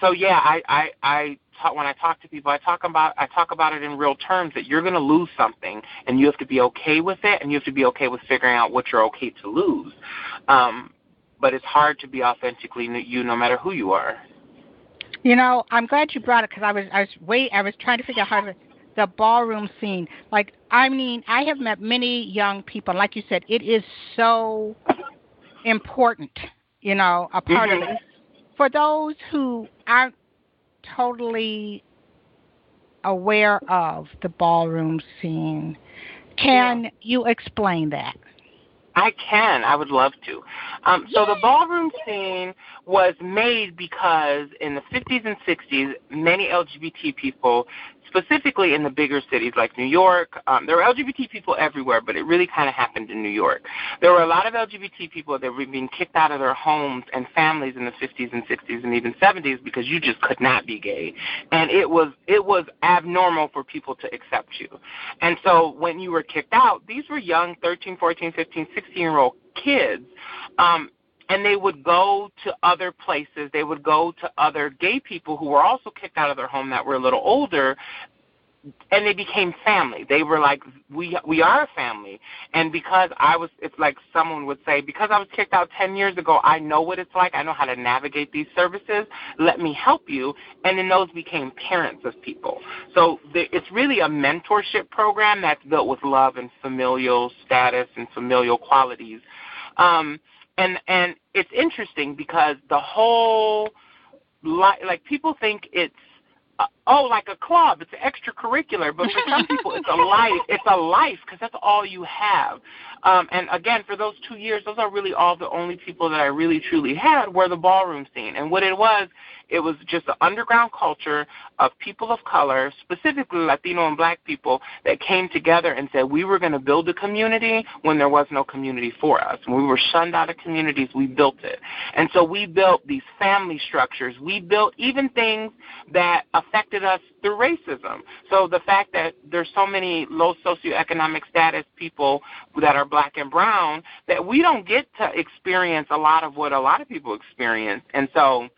so yeah, I I, I talk, when I talk to people, I talk about I talk about it in real terms that you're going to lose something, and you have to be okay with it, and you have to be okay with figuring out what you're okay to lose. Um, but it's hard to be authentically you, no matter who you are. You know, I'm glad you brought it because I was I was wait I was trying to figure out how to the ballroom scene. Like, I mean, I have met many young people. Like you said, it is so important, you know, a part mm-hmm. of it. For those who aren't totally aware of the ballroom scene, can yeah. you explain that? I can. I would love to. Um, so the ballroom scene was made because in the 50s and 60s, many LGBT people specifically in the bigger cities like New York. Um, there were LGBT people everywhere, but it really kind of happened in New York. There were a lot of LGBT people that were being kicked out of their homes and families in the 50s and 60s and even 70s because you just could not be gay, and it was it was abnormal for people to accept you. And so when you were kicked out, these were young 13, 14, 15, 16 year old kids. Um, and they would go to other places. They would go to other gay people who were also kicked out of their home that were a little older, and they became family. They were like, we we are a family. And because I was, it's like someone would say, because I was kicked out ten years ago, I know what it's like. I know how to navigate these services. Let me help you. And then those became parents of people. So the, it's really a mentorship program that's built with love and familial status and familial qualities. Um, and and it's interesting because the whole li- like people think it's uh, oh like a club it's extracurricular but for some people it's a life it's a life because that's all you have. Um and again for those two years those are really all the only people that i really truly had were the ballroom scene. And what it was it was just an underground culture of people of color, specifically Latino and black people, that came together and said we were going to build a community when there was no community for us. When we were shunned out of communities, we built it. And so we built these family structures. We built even things that affected us through racism. So the fact that there's so many low socioeconomic status people that are black and brown that we don't get to experience a lot of what a lot of people experience. And so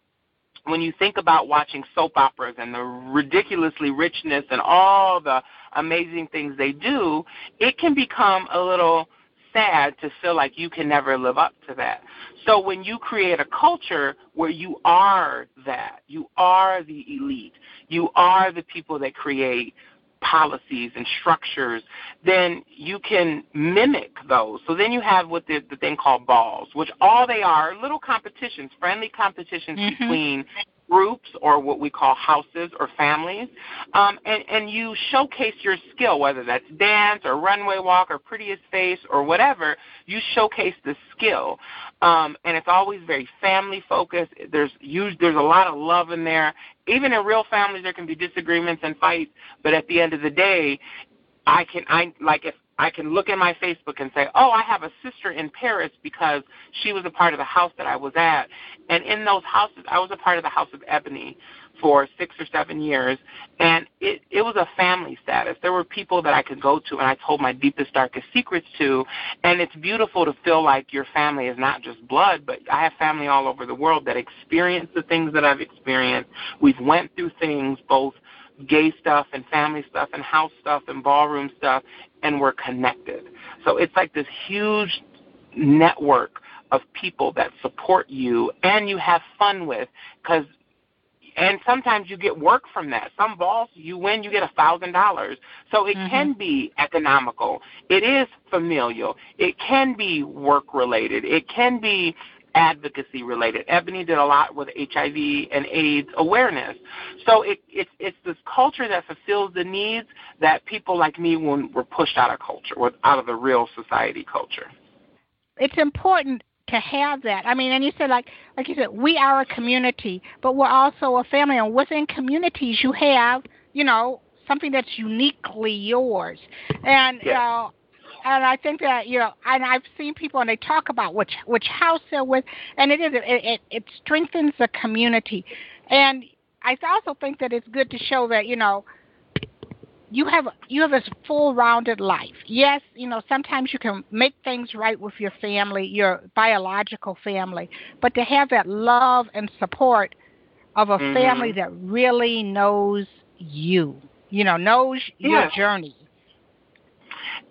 when you think about watching soap operas and the ridiculously richness and all the amazing things they do, it can become a little sad to feel like you can never live up to that. So when you create a culture where you are that, you are the elite, you are the people that create policies and structures, then you can mimic those. So then you have what the, the thing called balls, which all they are little competitions, friendly competitions mm-hmm. between groups or what we call houses or families, um, and, and you showcase your skill, whether that's dance or runway walk or prettiest face or whatever, you showcase the skill. Um, and it's always very family focused. There's huge, there's a lot of love in there. Even in real families, there can be disagreements and fights, but at the end of the day, I can I like if I can look in my Facebook and say, oh, I have a sister in Paris because she was a part of the house that I was at. And in those houses, I was a part of the House of Ebony for six or seven years, and it, it was a family status. There were people that I could go to and I told my deepest, darkest secrets to, and it's beautiful to feel like your family is not just blood, but I have family all over the world that experience the things that I've experienced. We've went through things both gay stuff and family stuff and house stuff and ballroom stuff, and we're connected. So it's like this huge network of people that support you and you have fun with because and sometimes you get work from that. Some balls you win, you get a thousand dollars. So it mm-hmm. can be economical. It is familial. It can be work related. It can be advocacy related. Ebony did a lot with HIV and AIDS awareness. So it, it's it's this culture that fulfills the needs that people like me when were pushed out of culture, out of the real society culture. It's important to have that. I mean, and you said like like you said, we are a community, but we're also a family, and within communities you have, you know, something that's uniquely yours. And yeah. uh, and I think that you know, and I've seen people and they talk about which which house they're with, and it is it it, it strengthens the community, and I also think that it's good to show that you know you have you have a full rounded life. Yes, you know, sometimes you can make things right with your family, your biological family, but to have that love and support of a mm-hmm. family that really knows you, you know, knows yeah. your journey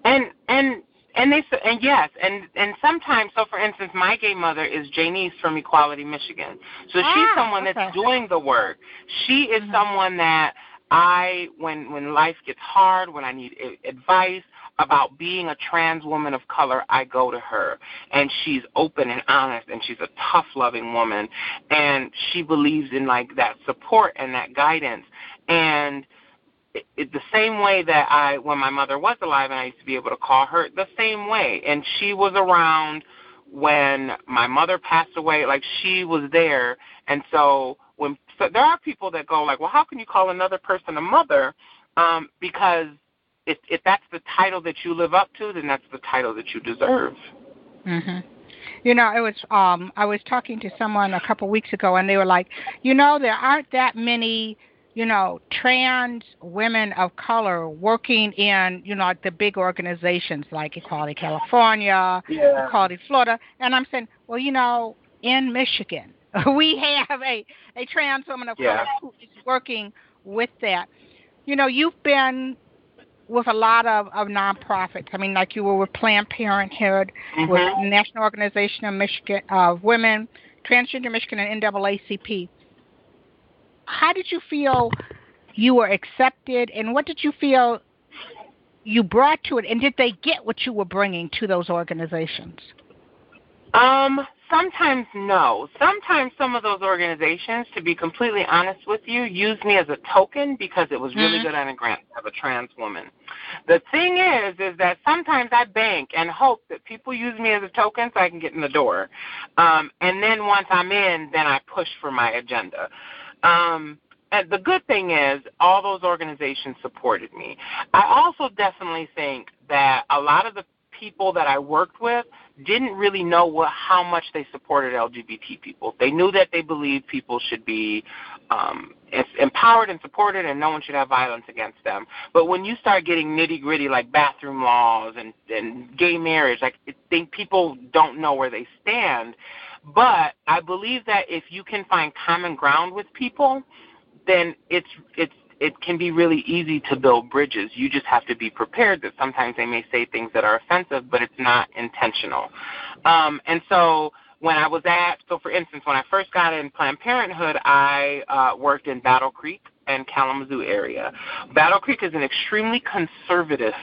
and and and they and yes, and and sometimes, so for instance, my gay mother is Janice from Equality Michigan. So ah, she's someone okay. that's doing the work. She is mm-hmm. someone that I, when when life gets hard, when I need advice about being a trans woman of color, I go to her, and she's open and honest, and she's a tough, loving woman, and she believes in like that support and that guidance, and it, it, the same way that I, when my mother was alive, and I used to be able to call her the same way, and she was around when my mother passed away. Like she was there, and so when so there are people that go like, well, how can you call another person a mother? Um, because if if that's the title that you live up to, then that's the title that you deserve. Mhm. You know, it was um I was talking to someone a couple weeks ago and they were like, "You know, there aren't that many you know, trans women of color working in, you know, the big organizations like Equality California, yeah. Equality Florida. And I'm saying, well, you know, in Michigan, we have a, a trans woman of yeah. color who is working with that. You know, you've been with a lot of, of nonprofits. I mean, like you were with Planned Parenthood, mm-hmm. with National Organization of Michigan of Women, Transgender Michigan, and NAACP how did you feel you were accepted, and what did you feel you brought to it, and did they get what you were bringing to those organizations? Um, sometimes no. Sometimes some of those organizations, to be completely honest with you, use me as a token because it was really mm-hmm. good on a grant of a trans woman. The thing is, is that sometimes I bank and hope that people use me as a token so I can get in the door. Um, and then once I'm in, then I push for my agenda. Um, and the good thing is, all those organizations supported me. I also definitely think that a lot of the people that I worked with didn't really know what, how much they supported LGBT people. They knew that they believed people should be um, empowered and supported, and no one should have violence against them. But when you start getting nitty gritty, like bathroom laws and, and gay marriage, like I think people don't know where they stand. But I believe that if you can find common ground with people, then it's it's it can be really easy to build bridges. You just have to be prepared that sometimes they may say things that are offensive, but it's not intentional. Um, and so when I was at, so for instance, when I first got in Planned Parenthood, I uh, worked in Battle Creek and Kalamazoo area. Battle Creek is an extremely conservative,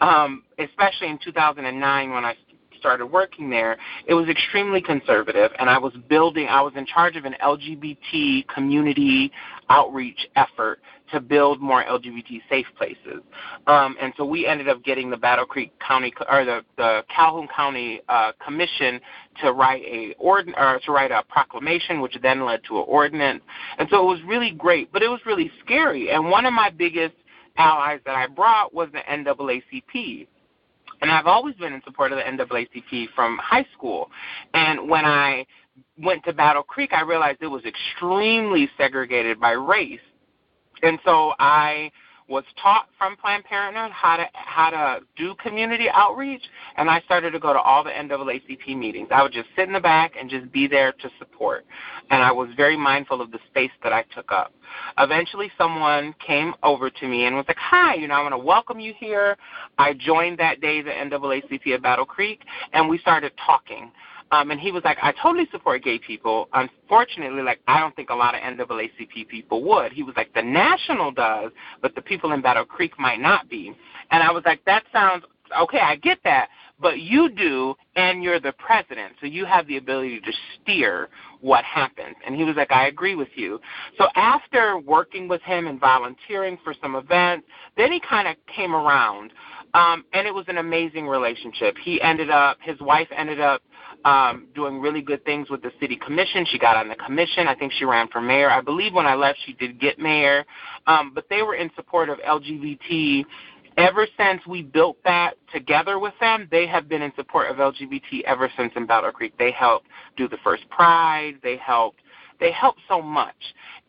um, especially in 2009 when I started working there, it was extremely conservative, and I was building, I was in charge of an LGBT community outreach effort to build more LGBT safe places. Um, and so we ended up getting the Battle Creek County or the, the Calhoun County uh, Commission to write a ord- or to write a proclamation, which then led to an ordinance. And so it was really great, but it was really scary. And one of my biggest allies that I brought was the NAACP. And I've always been in support of the NAACP from high school. And when I went to Battle Creek, I realized it was extremely segregated by race. And so I was taught from Planned Parenthood how to how to do community outreach, and I started to go to all the NAACP meetings. I would just sit in the back and just be there to support, and I was very mindful of the space that I took up. Eventually, someone came over to me and was like, "Hi, you know, I want to welcome you here." I joined that day the NAACP at Battle Creek, and we started talking. Um, and he was like, I totally support gay people. Unfortunately, like I don't think a lot of NAACP people would. He was like, the national does, but the people in Battle Creek might not be. And I was like, that sounds okay. I get that, but you do, and you're the president, so you have the ability to steer what happens. And he was like, I agree with you. So after working with him and volunteering for some events, then he kind of came around. Um, and it was an amazing relationship. He ended up, his wife ended up um, doing really good things with the city commission. She got on the commission. I think she ran for mayor. I believe when I left, she did get mayor. Um, but they were in support of LGBT. Ever since we built that together with them, they have been in support of LGBT ever since in Battle Creek. They helped do the first Pride. They helped. They helped so much.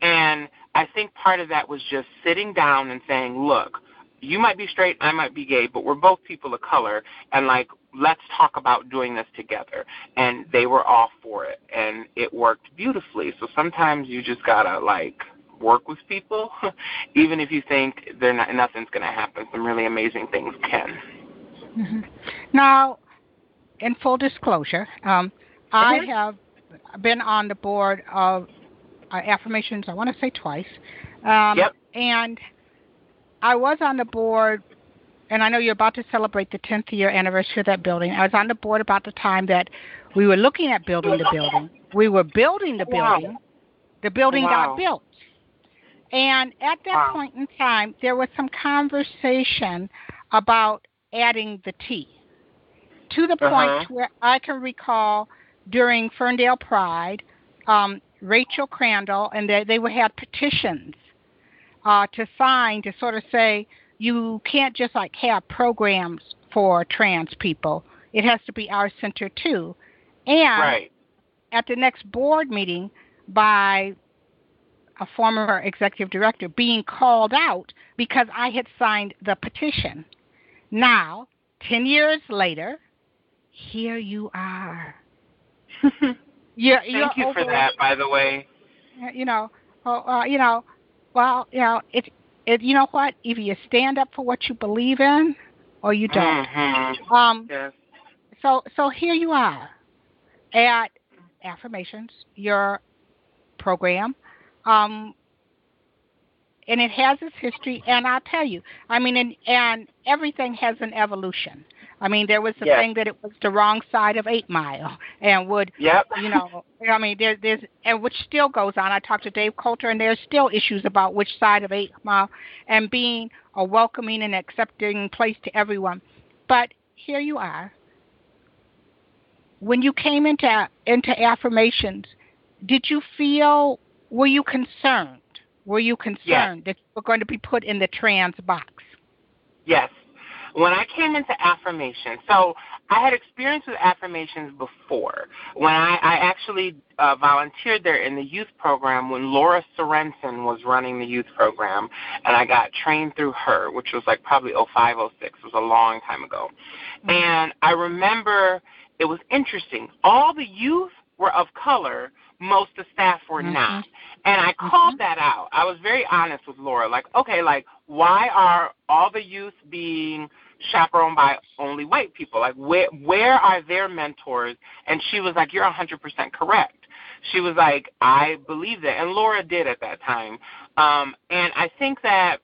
And I think part of that was just sitting down and saying, look, you might be straight, I might be gay, but we're both people of color, and like let's talk about doing this together. And they were all for it, and it worked beautifully. So sometimes you just gotta like work with people, even if you think they're not, nothing's gonna happen. Some really amazing things can. Mm-hmm. Now, in full disclosure, um, I mm-hmm. have been on the board of uh, affirmations. I want to say twice. Um, yep. And I was on the board, and I know you're about to celebrate the 10th year anniversary of that building. I was on the board about the time that we were looking at building the building. We were building the building. Wow. The building wow. got built. And at that wow. point in time, there was some conversation about adding the T to the point uh-huh. where I can recall during Ferndale Pride, um, Rachel Crandall, and they, they had petitions uh, to sign to sort of say you can't just like have programs for trans people. It has to be our center too. And right. at the next board meeting by a former executive director being called out because I had signed the petition. Now, 10 years later, here you are. you're, Thank you're you for that, by the way. You know, oh, uh, you know, well, you know, it, it, you know what? Either you stand up for what you believe in, or you don't. Mm-hmm. Um, yes. So, so here you are at affirmations, your program, um, and it has its history. And I'll tell you, I mean, and, and everything has an evolution. I mean, there was the yes. thing that it was the wrong side of Eight Mile, and would yep. you know? I mean, there, there's and which still goes on. I talked to Dave Coulter, and there's still issues about which side of Eight Mile, and being a welcoming and accepting place to everyone. But here you are. When you came into into affirmations, did you feel? Were you concerned? Were you concerned yes. that you were going to be put in the trans box? Yes, when I came into affirmation, so I had experience with affirmations before. When I, I actually uh, volunteered there in the youth program when Laura Sorensen was running the youth program, and I got trained through her, which was like probably 05, 06. It was a long time ago. And I remember it was interesting. All the youth were of color, most of the staff were Mhm. not. And I called that out. I was very honest with Laura. Like, okay, like why are all the youth being chaperoned by only white people? Like where where are their mentors? And she was like, You're a hundred percent correct. She was like, I believe that and Laura did at that time. Um, and I think that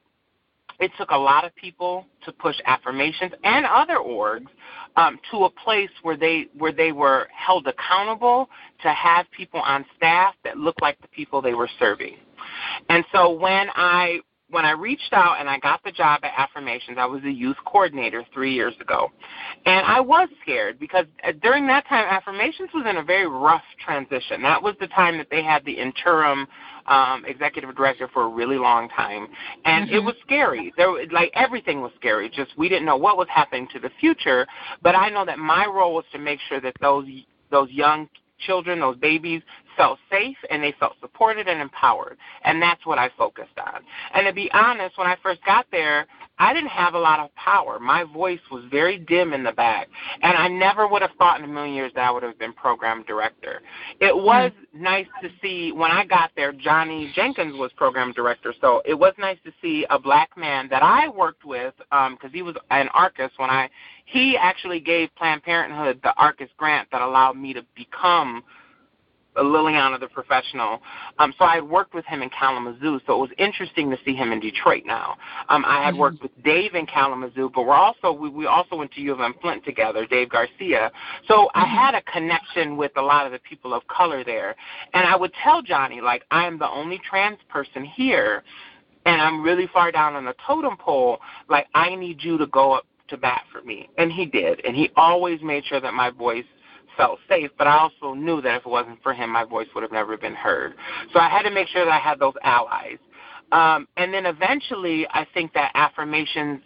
it took a lot of people to push affirmations and other orgs um, to a place where they where they were held accountable to have people on staff that looked like the people they were serving. And so when I when I reached out and I got the job at Affirmations, I was a youth coordinator three years ago. And I was scared because uh, during that time, Affirmations was in a very rough transition. That was the time that they had the interim um, executive director for a really long time. And it Mhm. was scary. There, like everything was scary. Just we didn't know what was happening to the future. But I know that my role was to make sure that those those young children, those babies, felt safe and they felt supported and empowered. And that's what I focused on. And to be honest, when I first got there, I didn't have a lot of power. My voice was very dim in the back. And I never would have thought in a million years that I would have been program director. It was nice to see when I got there, Johnny Jenkins was program director. So it was nice to see a black man that I worked with um, because he was an ARCIS when I he actually gave Planned Parenthood the ARCIS grant that allowed me to become Lilliana the professional. Um, so I had worked with him in Kalamazoo, so it was interesting to see him in Detroit now. Um, I had worked with Dave in Kalamazoo, but we're also we, we also went to U of M Flint together, Dave Garcia. So I Mhm. had a connection with a lot of the people of color there. And I would tell Johnny, like, I am the only trans person here and I'm really far down on the totem pole, like I need you to go up to bat for me. And he did. And he always made sure that my voice felt safe, but I also knew that if it wasn't for him, my voice would have never been heard. So I had to make sure that I had those allies. Um, and then eventually, I think that affirmations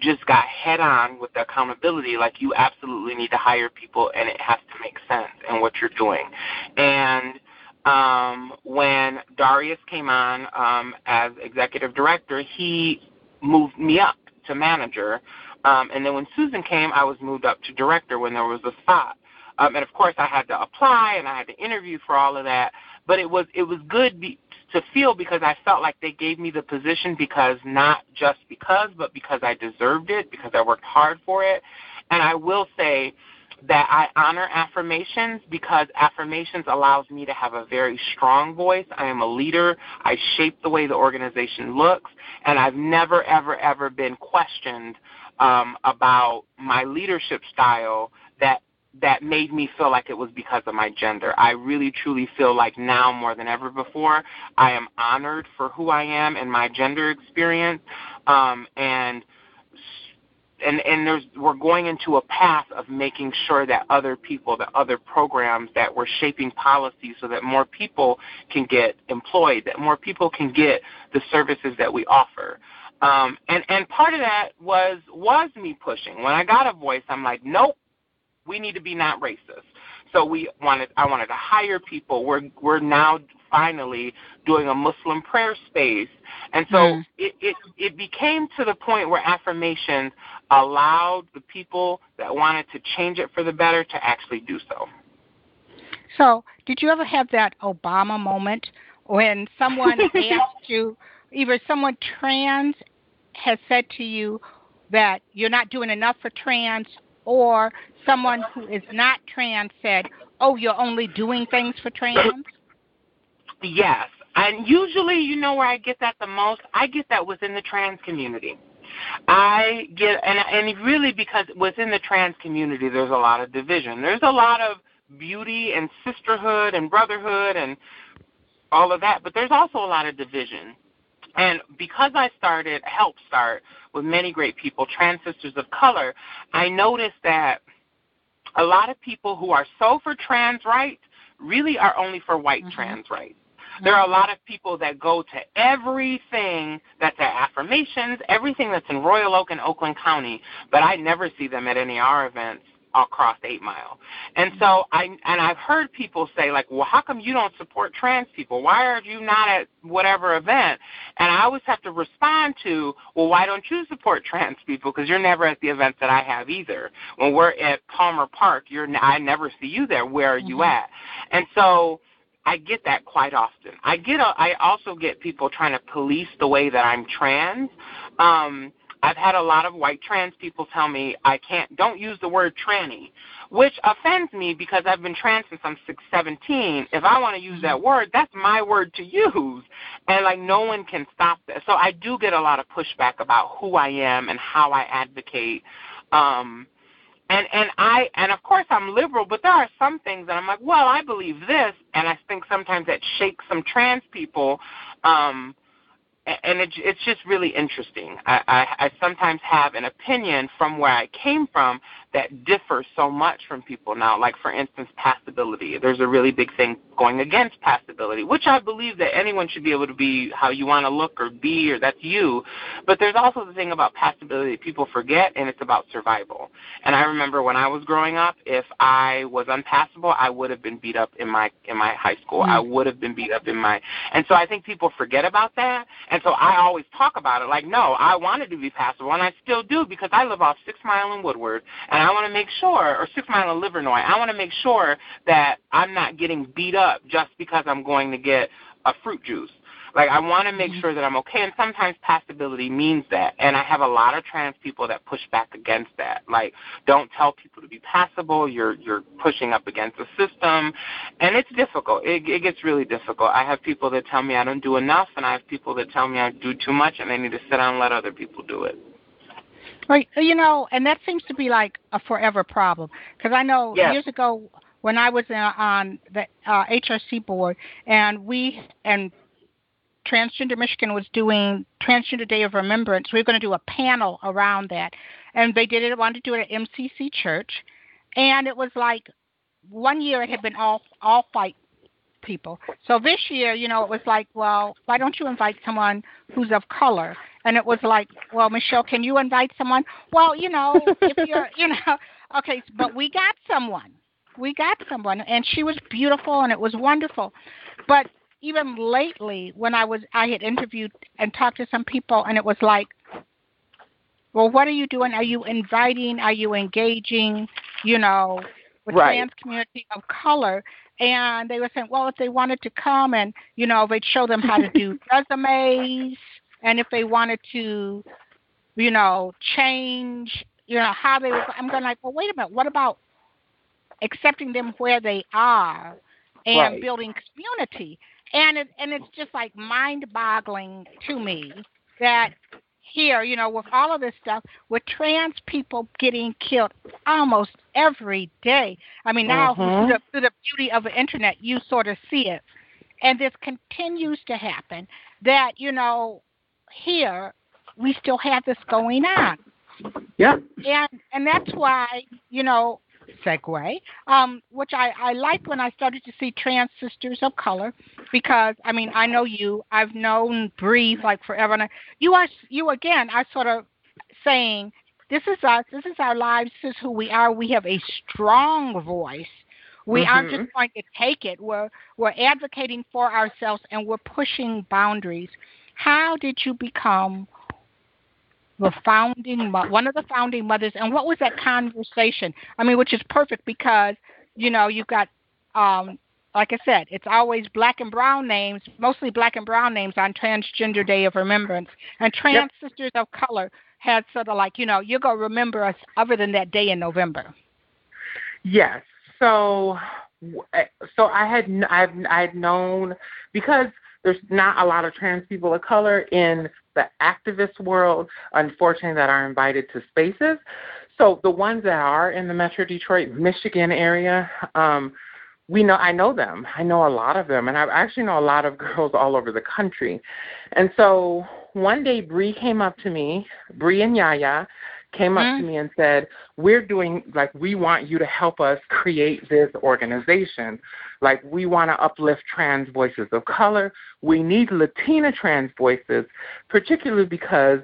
just got head on with the accountability. Like, you absolutely need to hire people, and it has to make sense in what you're doing. And um, when Darius came on um, as executive director, he moved me up to manager. Um, and then when Susan came, I was moved up to director when there was a spot. Um, and of course, I had to apply and I had to interview for all of that. But it was it was good be, to feel because I felt like they gave me the position because not just because, but because I deserved it, because I worked hard for it. And I will say that I honor affirmations because affirmations allows me to have a very strong voice. I am a leader. I shape the way the organization looks, and I've never, ever, ever been questioned um, about my leadership style that that made me feel like it was because of my gender. I really truly feel like now more than ever before, I am honored for who I am and my gender experience, um, and and and there's we're going into a path of making sure that other people, that other programs, that we're shaping policy so that more people can get employed, that more people can get the services that we offer. Um, and and part of that was was me pushing. When I got a voice, I'm like, nope, we need to be not racist. So we wanted I wanted to hire people. We're we're now finally doing a Muslim prayer space. And so Mm. it, it it became to the point where affirmations allowed the people that wanted to change it for the better to actually do so. So, did you ever have that Obama moment when someone asked you, either someone trans has said to you that you're not doing enough for trans, or someone who is not trans said, oh, you're only doing things for trans? Yes. And usually, you know where I get that the most? I get that within the trans community. I get, and, and really because within the trans community, there's a lot of division. There's a lot of beauty and sisterhood and brotherhood and all of that, but there's also a lot of division. And because I started, helped start with many great people, Trans Sisters of Color, I noticed that a lot of people who are so for trans rights really are only for white Mhm. trans rights. There are a lot of people that go to everything that's at affirmations, everything that's in Royal Oak and Oakland County, but I never see them at any of our events across Eight Mile. And so I and I've heard people say like, well, how come you don't support trans people? Why are you not at whatever event? And I always have to respond to, well, why don't you support trans people? Because you're never at the events that I have either. When we're at Palmer Park, you're I never see you there. Where are you Mhm. at? And so I get that quite often. I get a, I also get people trying to police the way that I'm trans. Um, I've had a lot of white trans people tell me I can't don't use the word tranny, which offends me because I've been trans since I'm six seventeen. If I want to use that word, that's my word to use. And like no one can stop that. So I do get a lot of pushback about who I am and how I advocate. Um and and I and of course I'm liberal, but there are some things that I'm like, well, I believe this, and I think sometimes that shakes some trans people. Um, and it, it's just really interesting. I, I, I sometimes have an opinion from where I came from that differs so much from people now. Like for instance, passability. There's a really big thing going against passability, which I believe that anyone should be able to be how you want to look or be, or that's you. But there's also the thing about passability that people forget, and it's about survival. And I remember when I was growing up, if I was unpassable, I would have been beat up in my in my high school. Mm-hmm. I would have been beat up in my, and so I think people forget about that. And so I always talk about it like, no, I wanted to be passable, and I still do because I live off Six Mile and Woodward, and I want to make sure, or Six Mile and Livernois, I want to make sure that I'm not getting beat up just because I'm going to get a fruit juice. Like I want to make mm-hmm. sure that I'm okay, and sometimes passability means that. And I have a lot of trans people that push back against that. Like, don't tell people to be passable. You're you're pushing up against the system, and it's difficult. It, it gets really difficult. I have people that tell me I don't do enough, and I have people that tell me I do too much, and they need to sit down and let other people do it. Right, you know, and that seems to be like a forever problem because I know yes. years ago when I was in, on the uh, HRC board, and we and Transgender Michigan was doing Transgender Day of Remembrance. We were going to do a panel around that, and they did it. Wanted to do it at MCC Church, and it was like one year it had been all all white people. So this year, you know, it was like, well, why don't you invite someone who's of color? And it was like, well, Michelle, can you invite someone? Well, you know, if you're, you know, okay, but we got someone. We got someone, and she was beautiful, and it was wonderful. But even lately, when I was, I had interviewed and talked to some people, and it was like, well, what are you doing? Are you inviting? Are you engaging? You know, with right. trans community of color? And they were saying, well, if they wanted to come and you know, they'd show them how to do resumes and if they wanted to, you know, change, you know, how they were. I'm going like, well, wait a minute. What about accepting them where they are and right. building community? And it, and it's just like mind-boggling to me that here, you know, with all of this stuff, with trans people getting killed almost every day. I mean, now mm-hmm. through, the, through the beauty of the internet, you sort of see it, and this continues to happen. That you know, here we still have this going on. Yeah. And and that's why, you know, segue, um, which I, I liked when I started to see trans sisters of color because I mean I know you, I've known Breathe like forever and I, you are you again are sort of saying this is us, this is our lives, this is who we are. We have a strong voice. We mm-hmm. aren't just going to take it. We're we're advocating for ourselves and we're pushing boundaries. How did you become the founding one of the founding mothers and what was that conversation? I mean which is perfect because you know you've got um like i said it's always black and brown names mostly black and brown names on transgender day of remembrance. And trans yep. sisters of color had sort of like you know you're going to remember us other than that day in november. Yes. So so i had i've i'd known because there's not a lot of trans people of color in the activist world, unfortunately, that are invited to spaces. So the ones that are in the Metro Detroit, Michigan area, um, we know I know them. I know a lot of them, and I actually know a lot of girls all over the country. And so one day, Bree came up to me, Bree and Yaya, came up mm-hmm. to me and said, We're doing, like, we want you to help us create this organization. Like, we want to uplift trans voices of color. We need Latina trans voices, particularly because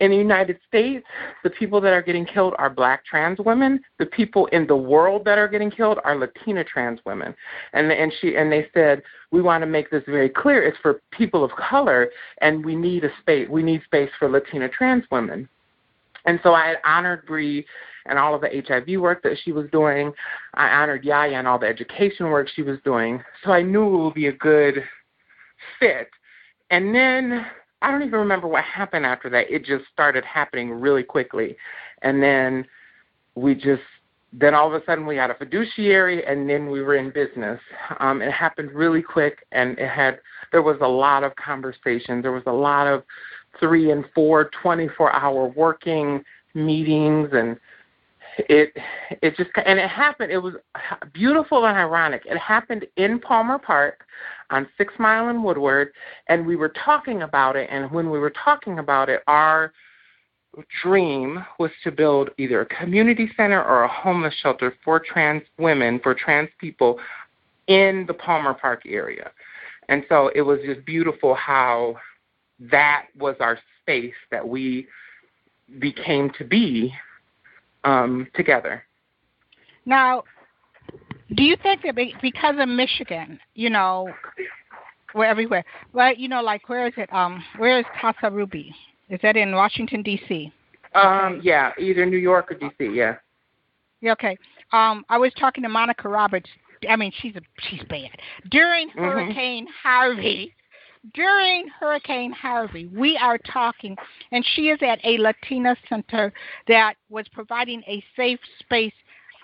in the United States, the people that are getting killed are black trans women. The people in the world that are getting killed are Latina trans women. And and she and they said we want to make this very clear. It's for people of color, and we need a space. We need space for Latina trans women. And so I had honored Bree and all of the HIV work that she was doing. I honored Yaya and all the education work she was doing. So I knew it would be a good fit. And then I don't even remember what happened after that. It just started happening really quickly. And then we just then all of a sudden we had a fiduciary and then we were in business. Um, it happened really quick and it had there was a lot of conversations. There was a lot of three and four 24 hour working meetings and it it just and it happened it was beautiful and ironic. It happened in palmer park on six mile and woodward and we were talking about it and when we were talking about it our dream was to build either a community center or a homeless shelter for trans women for trans people in the palmer park area. And so it was just beautiful how that was our space that we became to be um, together. Now, do you think that because of Michigan, you know, we're everywhere, right? You know, like where is it? Um, where is Casa Ruby? Is that in Washington D.C.? Um, yeah, either New York or D.C. Yeah. Yeah. Okay. Um, I was talking to Monica Roberts. I mean, she's a, she's bad. During mm-hmm. Hurricane Harvey, during Hurricane Harvey, we are talking, and she is at a Latina center that was providing a safe space,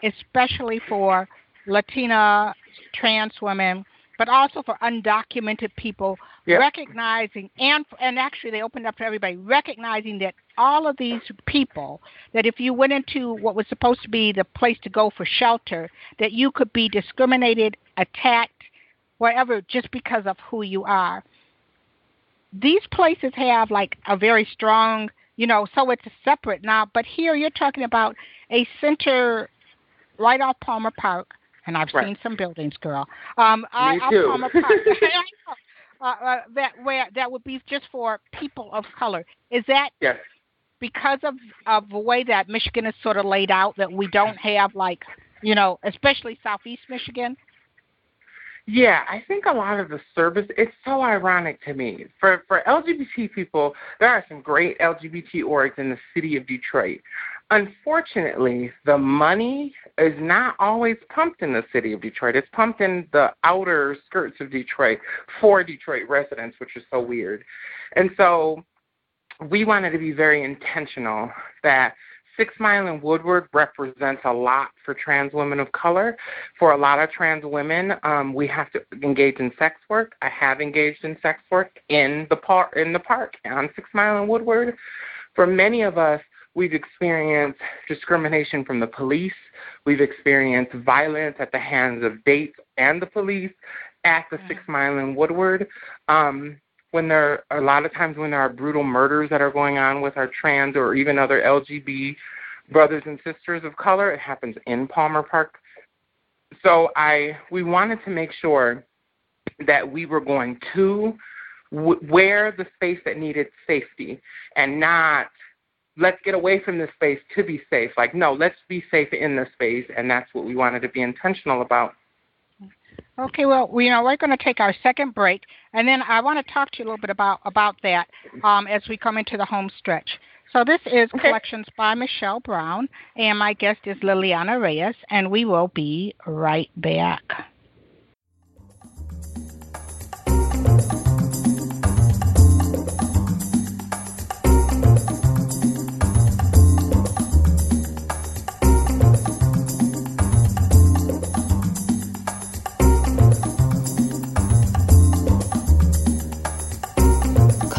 especially for Latina trans women, but also for undocumented people, recognizing and and actually they opened up to everybody, recognizing that all of these people, that if you went into what was supposed to be the place to go for shelter, that you could be discriminated, attacked, wherever, just because of who you are these places have like a very strong, you know, so it's separate now. But here you're talking about a center right off Palmer Park, and I've right. seen some buildings, girl. Um, Me too. Palmer Park. uh, uh, that where that would be just for people of color. Is that yes. because of of the way that Michigan is sort of laid out that we don't have like you know, especially Southeast Michigan, yeah, I think a lot of the service it's so ironic to me. For for LGBT people, there are some great LGBT orgs in the city of Detroit. Unfortunately, the money is not always pumped in the city of Detroit. It's pumped in the outer skirts of Detroit for Detroit residents, which is so weird. And so we wanted to be very intentional that Six Mile and Woodward represents a lot for trans women of color. For a lot of trans women, um, we have to engage in sex work. I have engaged in sex work in the park in the park on Six Mile and Woodward. For many of us, we've experienced discrimination from the police. We've experienced violence at the hands of dates and the police at the Six Mile and Woodward. Um, when there are a lot of times when there are brutal murders that are going on with our trans or even other LGB brothers and sisters of color, it happens in Palmer Park. So I we wanted to make sure that we were going to w- where the space that needed safety and not let's get away from this space to be safe. Like no, let's be safe in this space and that's what we wanted to be intentional about. Okay, well, we, you know, we're going to take our second break, and then I want to talk to you a little bit about about that um, as we come into the home stretch. So this is okay. Collections by Michelle Brown, and my guest is Lilliana Reyes, and we will be right back.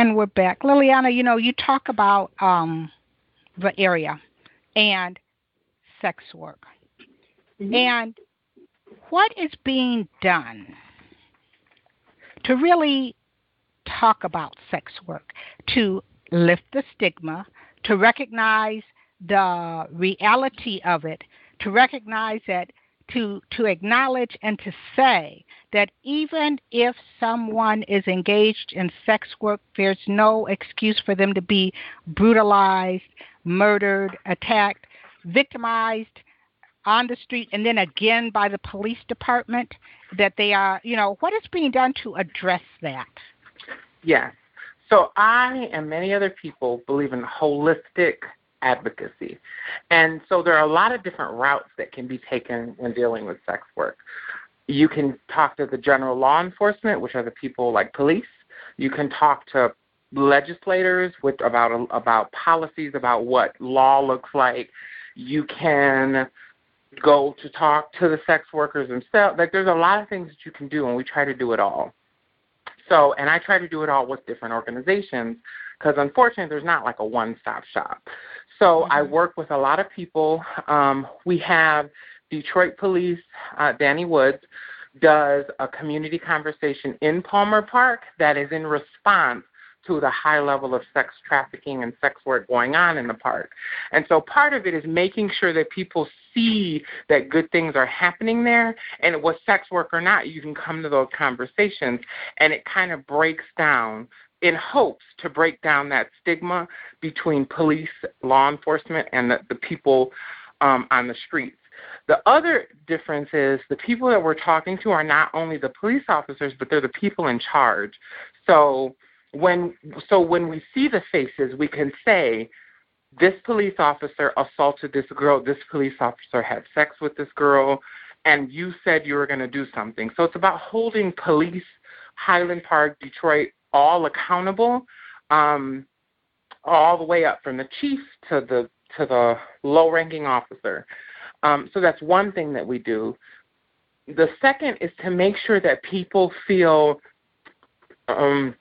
And we're back. Lilliana, you know, you talk about um, the area and sex work. Mm-hmm. And what is being done to really talk about sex work, to lift the stigma, to recognize the reality of it, to recognize that to to acknowledge and to say that even if someone is engaged in sex work, there's no excuse for them to be brutalized, murdered, attacked, victimized on the street, and then again by the police department. That they are, you know, what is being done to address that? Yes. So I and many other people believe in holistic advocacy. And so there are a lot of different routes that can be taken when dealing with sex work. You can talk to the general law enforcement, which are the people like police. You can talk to legislators with about about policies about what law looks like. You can go to talk to the sex workers themselves. Like there's a lot of things that you can do, and we try to do it all. So, and I try to do it all with different organizations because unfortunately there's not like a one-stop shop. So mm-hmm. I work with a lot of people. Um, we have Detroit Police, uh, Danny Woods, does a community conversation in Palmer Park that is in response to the high level of sex trafficking and sex work going on in the park. And so part of it is making sure that people see that good things are happening there and with sex work or not, you can come to those conversations and it kind of breaks down in hopes to break down that stigma between police, law enforcement, and the, the people um, on the streets. The other difference is the people that we're talking to are not only the police officers, but they're the people in charge. So when so when we see the faces, we can say, this police officer assaulted this girl, this police officer had sex with this girl, and you said you were going to do something. So it's about holding police, Highland Park, Detroit, all accountable, um, all the way up from the chief to the to the low-ranking officer. Um, so that's one thing that we do. The second is to make sure that people feel um,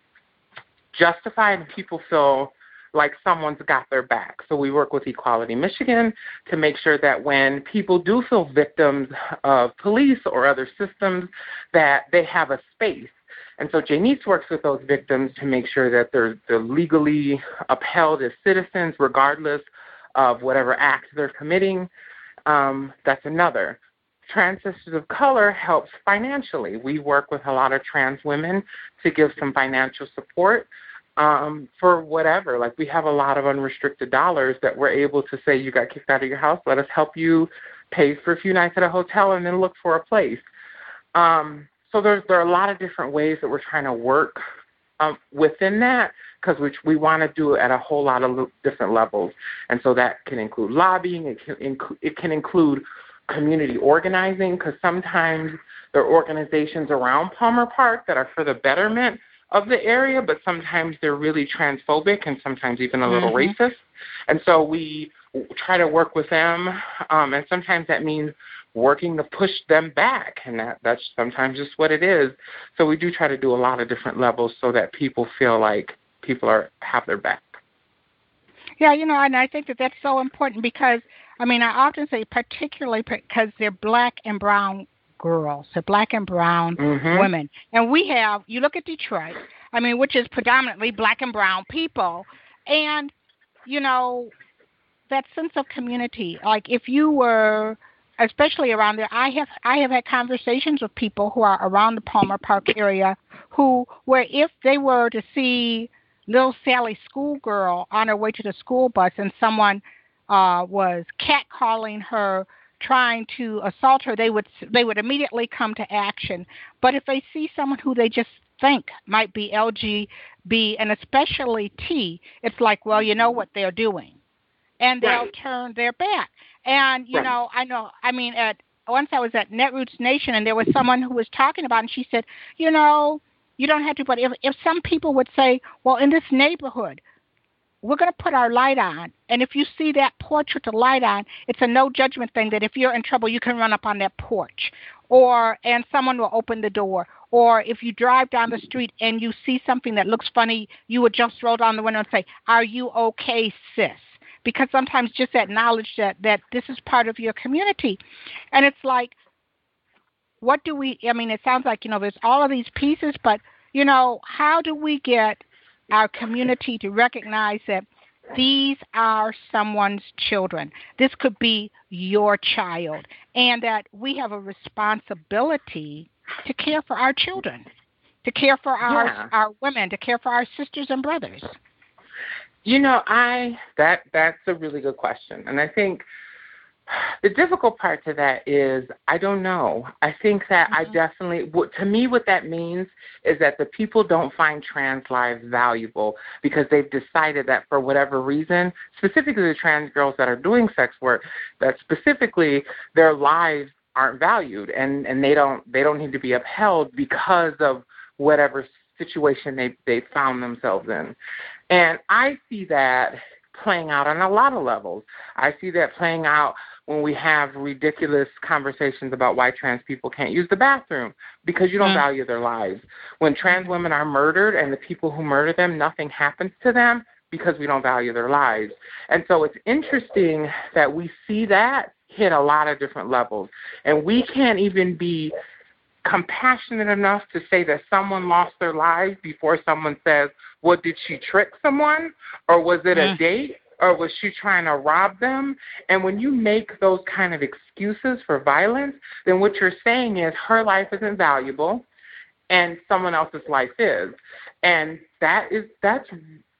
justified and people feel like someone's got their back. So we work with Equality Michigan to make sure that when people do feel victims of police or other systems, that they have a space. And so Janice works with those victims to make sure that they're, they're legally upheld as citizens regardless of whatever act they're committing. Um, that's another. Trans Sisters of Color helps financially. We work with a lot of trans women to give some financial support um, for whatever. Like we have a lot of unrestricted dollars that we're able to say, you got kicked out of your house, let us help you pay for a few nights at a hotel and then look for a place. Um, so there's there are a lot of different ways that we're trying to work um, within that because we we want to do it at a whole lot of different levels, and so that can include lobbying. It can inc- it can include community organizing because sometimes there are organizations around Palmer Park that are for the betterment of the area, but sometimes they're really transphobic and sometimes even a little mm-hmm. racist. And so we try to work with them, um, and sometimes that means working to push them back, and that that's sometimes just what it is. So we do try to do a lot of different levels so that people feel like people are have their back. Yeah, you know, and I think that that's so important because I mean, I often say particularly because they're black and brown girls, so black and brown mm-hmm. women. And we have, you look at Detroit, I mean, which is predominantly black and brown people, and you know, that sense of community. Like if you were, especially around there, I have I have had conversations with people who are around the Palmer Park area who, where if they were to see little Sally schoolgirl on her way to the school bus and someone uh, was catcalling her trying to assault her, they would they would immediately come to action. But if they see someone who they just think might be LGB and especially T, it's like, well, you know what they're doing, and they'll right. turn their back. And you right. know, I know. I mean, at once I was at Netroots Nation, and there was someone who was talking about, and she said, you know, you don't have to. But if if some people would say, well, in this neighborhood, we're going to put our light on. And if you see that porch with the light on, it's a no judgment thing that if you're in trouble, you can run up on that porch. Or, and someone will open the door. Or if you drive down the street and you see something that looks funny, you would just roll down the window and say, Are you okay, sis? Because sometimes just that knowledge that that this is part of your community. And it's like what do we i mean it sounds like you know there's all of these pieces but you know how do we get our community to recognize that these are someone's children? This could be your child and that we have a responsibility to care for our children to care for our Yeah. our women to care for our sisters and brothers You know, I that that's a really good question, and I think the difficult part to that is I don't know. I think that I Mhm. definitely, what, to me, what that means is that the people don't find trans lives valuable because they've decided that for whatever reason, specifically the trans girls that are doing sex work, that specifically their lives aren't valued and and they don't they don't need to be upheld because of whatever situation they they found themselves in. And I see that playing out on a lot of levels. I see that playing out when we have ridiculous conversations about why trans people can't use the bathroom because you don't Mm. value their lives. When trans women are murdered and the people who murder them, nothing happens to them because we don't value their lives. And so it's interesting that we see that hit a lot of different levels. And we can't even be compassionate enough to say that someone lost their lives before someone says, well, did she trick someone? Or was it a Mm. date? Or was she trying to rob them? And when you make those kind of excuses for violence, then what you're saying is her life isn't valuable and someone else's life is. And that is that's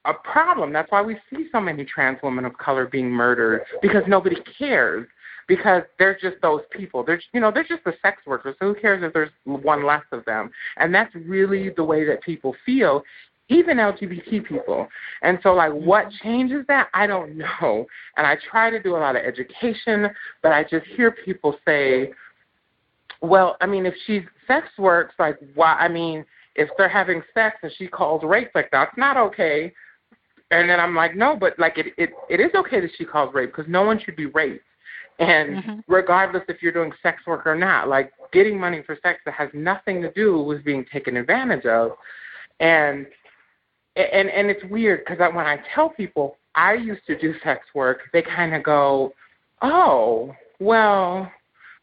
a problem. That's why we see so many trans women of color being murdered because nobody cares. Because they're just those people. They're you know, they're just the sex workers. So who cares if there's one less of them? And that's really the way that people feel, even LGBT people. And so like what mm-hmm. changes that? I don't know. And I try to do a lot of education, but I just hear people say, well, I mean, if she's sex works, like, why? I mean, if they're having sex and she calls rape, like, that's not okay. And then I'm like, no, but like, it it, it is okay that she calls rape because no one should be raped. And Mhm. regardless if you're doing sex work or not, like getting money for sex that has nothing to do with being taken advantage of. And and and it's weird because when I tell people I used to do sex work, they kind of go, "Oh, well,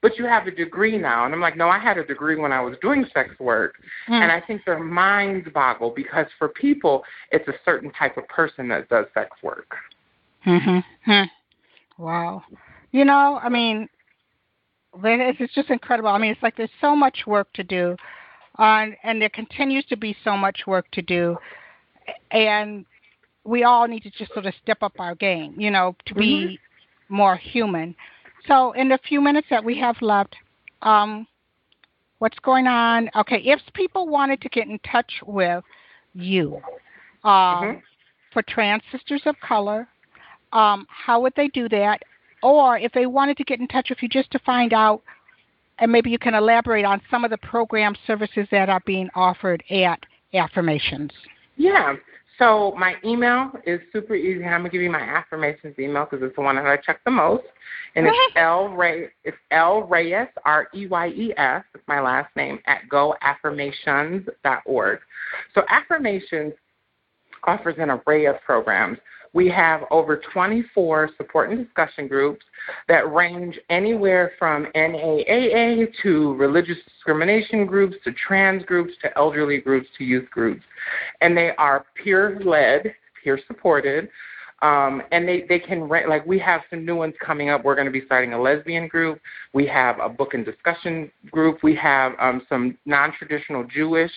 but you have a degree now." And I'm like, "No, I had a degree when I was doing sex work." Mm. And I think their minds boggle because for people, it's a certain type of person that does sex work. Mhm. Hmm. Wow. You know, I mean, it's just incredible. I mean, it's like there's so much work to do, uh, and there continues to be so much work to do, and we all need to just sort of step up our game, you know, to be more human. So, in the few minutes that we have left, um, what's going on? Okay, if people wanted to get in touch with you um, Mhm. for Trans Sisters of Color, um, how would they do that? Or if they wanted to get in touch with you just to find out, and maybe you can elaborate on some of the program services that are being offered at Affirmations. Yeah. So my email is super easy. I'm gonna give you my affirmations email because it's the one that I check the most, and it's L Ray. It's L Reyes R E Y E S. It's my last name at goaffirmations.org. So affirmations offers an array of programs. We have over 24 support and discussion groups that range anywhere from NAAA to religious discrimination groups to trans groups to elderly groups to youth groups. And they are peer led, peer supported. Um, and they, they can like we have some new ones coming up. We're going to be starting a lesbian group. We have a book and discussion group. We have um, some non traditional Jewish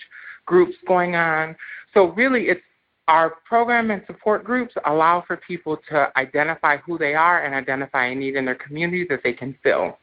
groups going on. So really, it's our program and support groups allow for people to identify who they are and identify a need in their community that they can fill.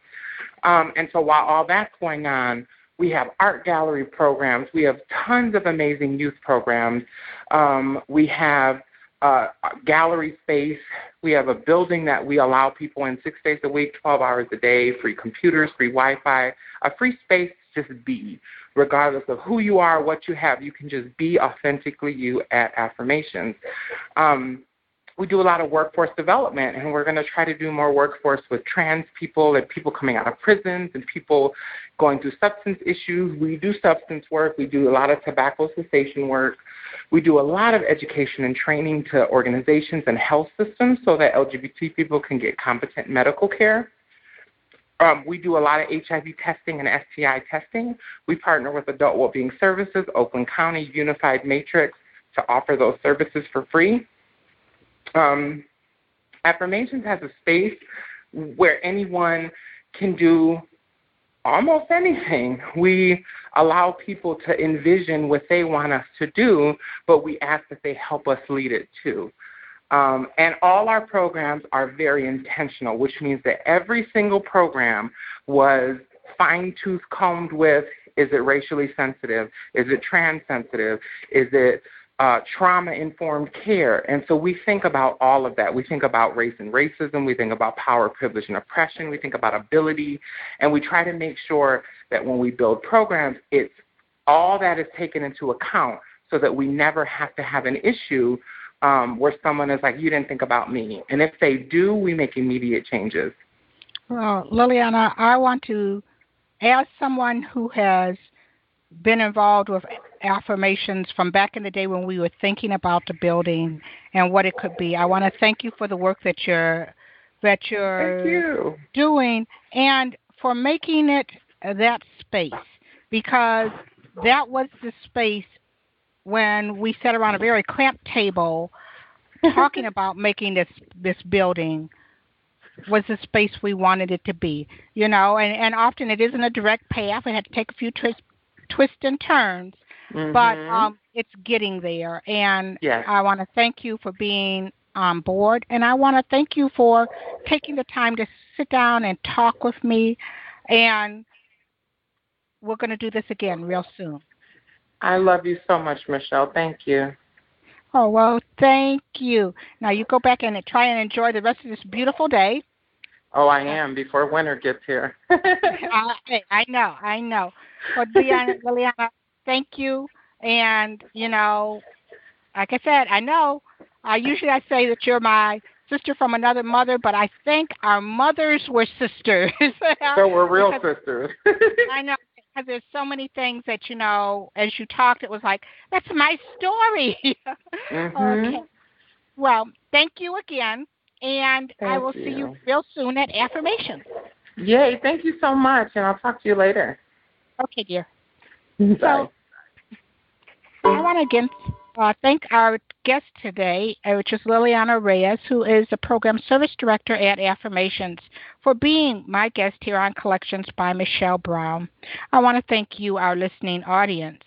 Um, and so while all that's going on, we have art gallery programs. We have tons of amazing youth programs. Um, we have uh, gallery space. We have a building that we allow people in six days a week, 12 hours a day, free computers, free Wi Fi, a free space just be. Regardless of who you are, what you have, you can just be authentically you at affirmations. Um, we do a lot of workforce development, and we're going to try to do more workforce with trans people and people coming out of prisons and people going through substance issues. We do substance work. We do a lot of tobacco cessation work. We do a lot of education and training to organizations and health systems so that LGBT people can get competent medical care. Um, we do a lot of HIV testing and STI testing. We partner with Adult Wellbeing Services, Oakland County, Unified Matrix to offer those services for free. Um, Affirmations has a space where anyone can do almost anything. We allow people to envision what they want us to do, but we ask that they help us lead it too. Um, and all our programs are very intentional, which means that every single program was fine tooth combed with is it racially sensitive? Is it trans sensitive? Is it uh, trauma informed care. And so we think about all of that. We think about race and racism. We think about power, privilege, and oppression. We think about ability. And we try to make sure that when we build programs, it's all that is taken into account so that we never have to have an issue um, where someone is like, you didn't think about me. And if they do, we make immediate changes. Well, Lilliana, I want to ask someone who has been involved with affirmations from back in the day when we were thinking about the building and what it could be. I want to thank you for the work that you're that you're you. doing and for making it that space because that was the space when we sat around a very cramped table talking about making this this building was the space we wanted it to be you know and and often it isn't a direct path it had to take a few twists twists and turns mm-hmm. but um it's getting there and yes. i want to thank you for being on board and i want to thank you for taking the time to sit down and talk with me and we're going to do this again real soon I love you so much, Michelle. Thank you. Oh, well, thank you. Now you go back and try and enjoy the rest of this beautiful day. Oh, I am before winter gets here. I, I know, I know. Well, Lilliana, Lilliana, thank you. And, you know, like I said, I know, uh, usually I say that you're my sister from another mother, but I think our mothers were sisters. so we're real sisters. I know because there's so many things that you know as you talked it was like that's my story mm-hmm. okay well thank you again and thank i will you. see you real soon at affirmations yay thank you so much and i'll talk to you later okay dear Bye. so i want to again uh, thank our guest today, uh, which is Lilliana Reyes, who is the Program Service Director at Affirmations, for being my guest here on Collections by Michelle Brown. I want to thank you, our listening audience.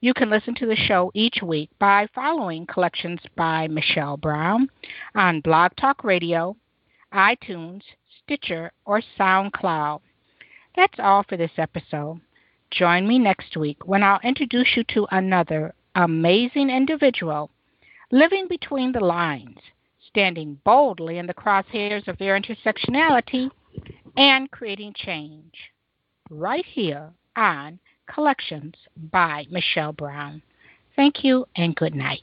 You can listen to the show each week by following Collections by Michelle Brown on Blog Talk Radio, iTunes, Stitcher, or SoundCloud. That's all for this episode. Join me next week when I'll introduce you to another amazing individual living between the lines, standing boldly in the crosshairs of their intersectionality, and creating change. Right here on Collections by Michelle Brown. Thank you and good night.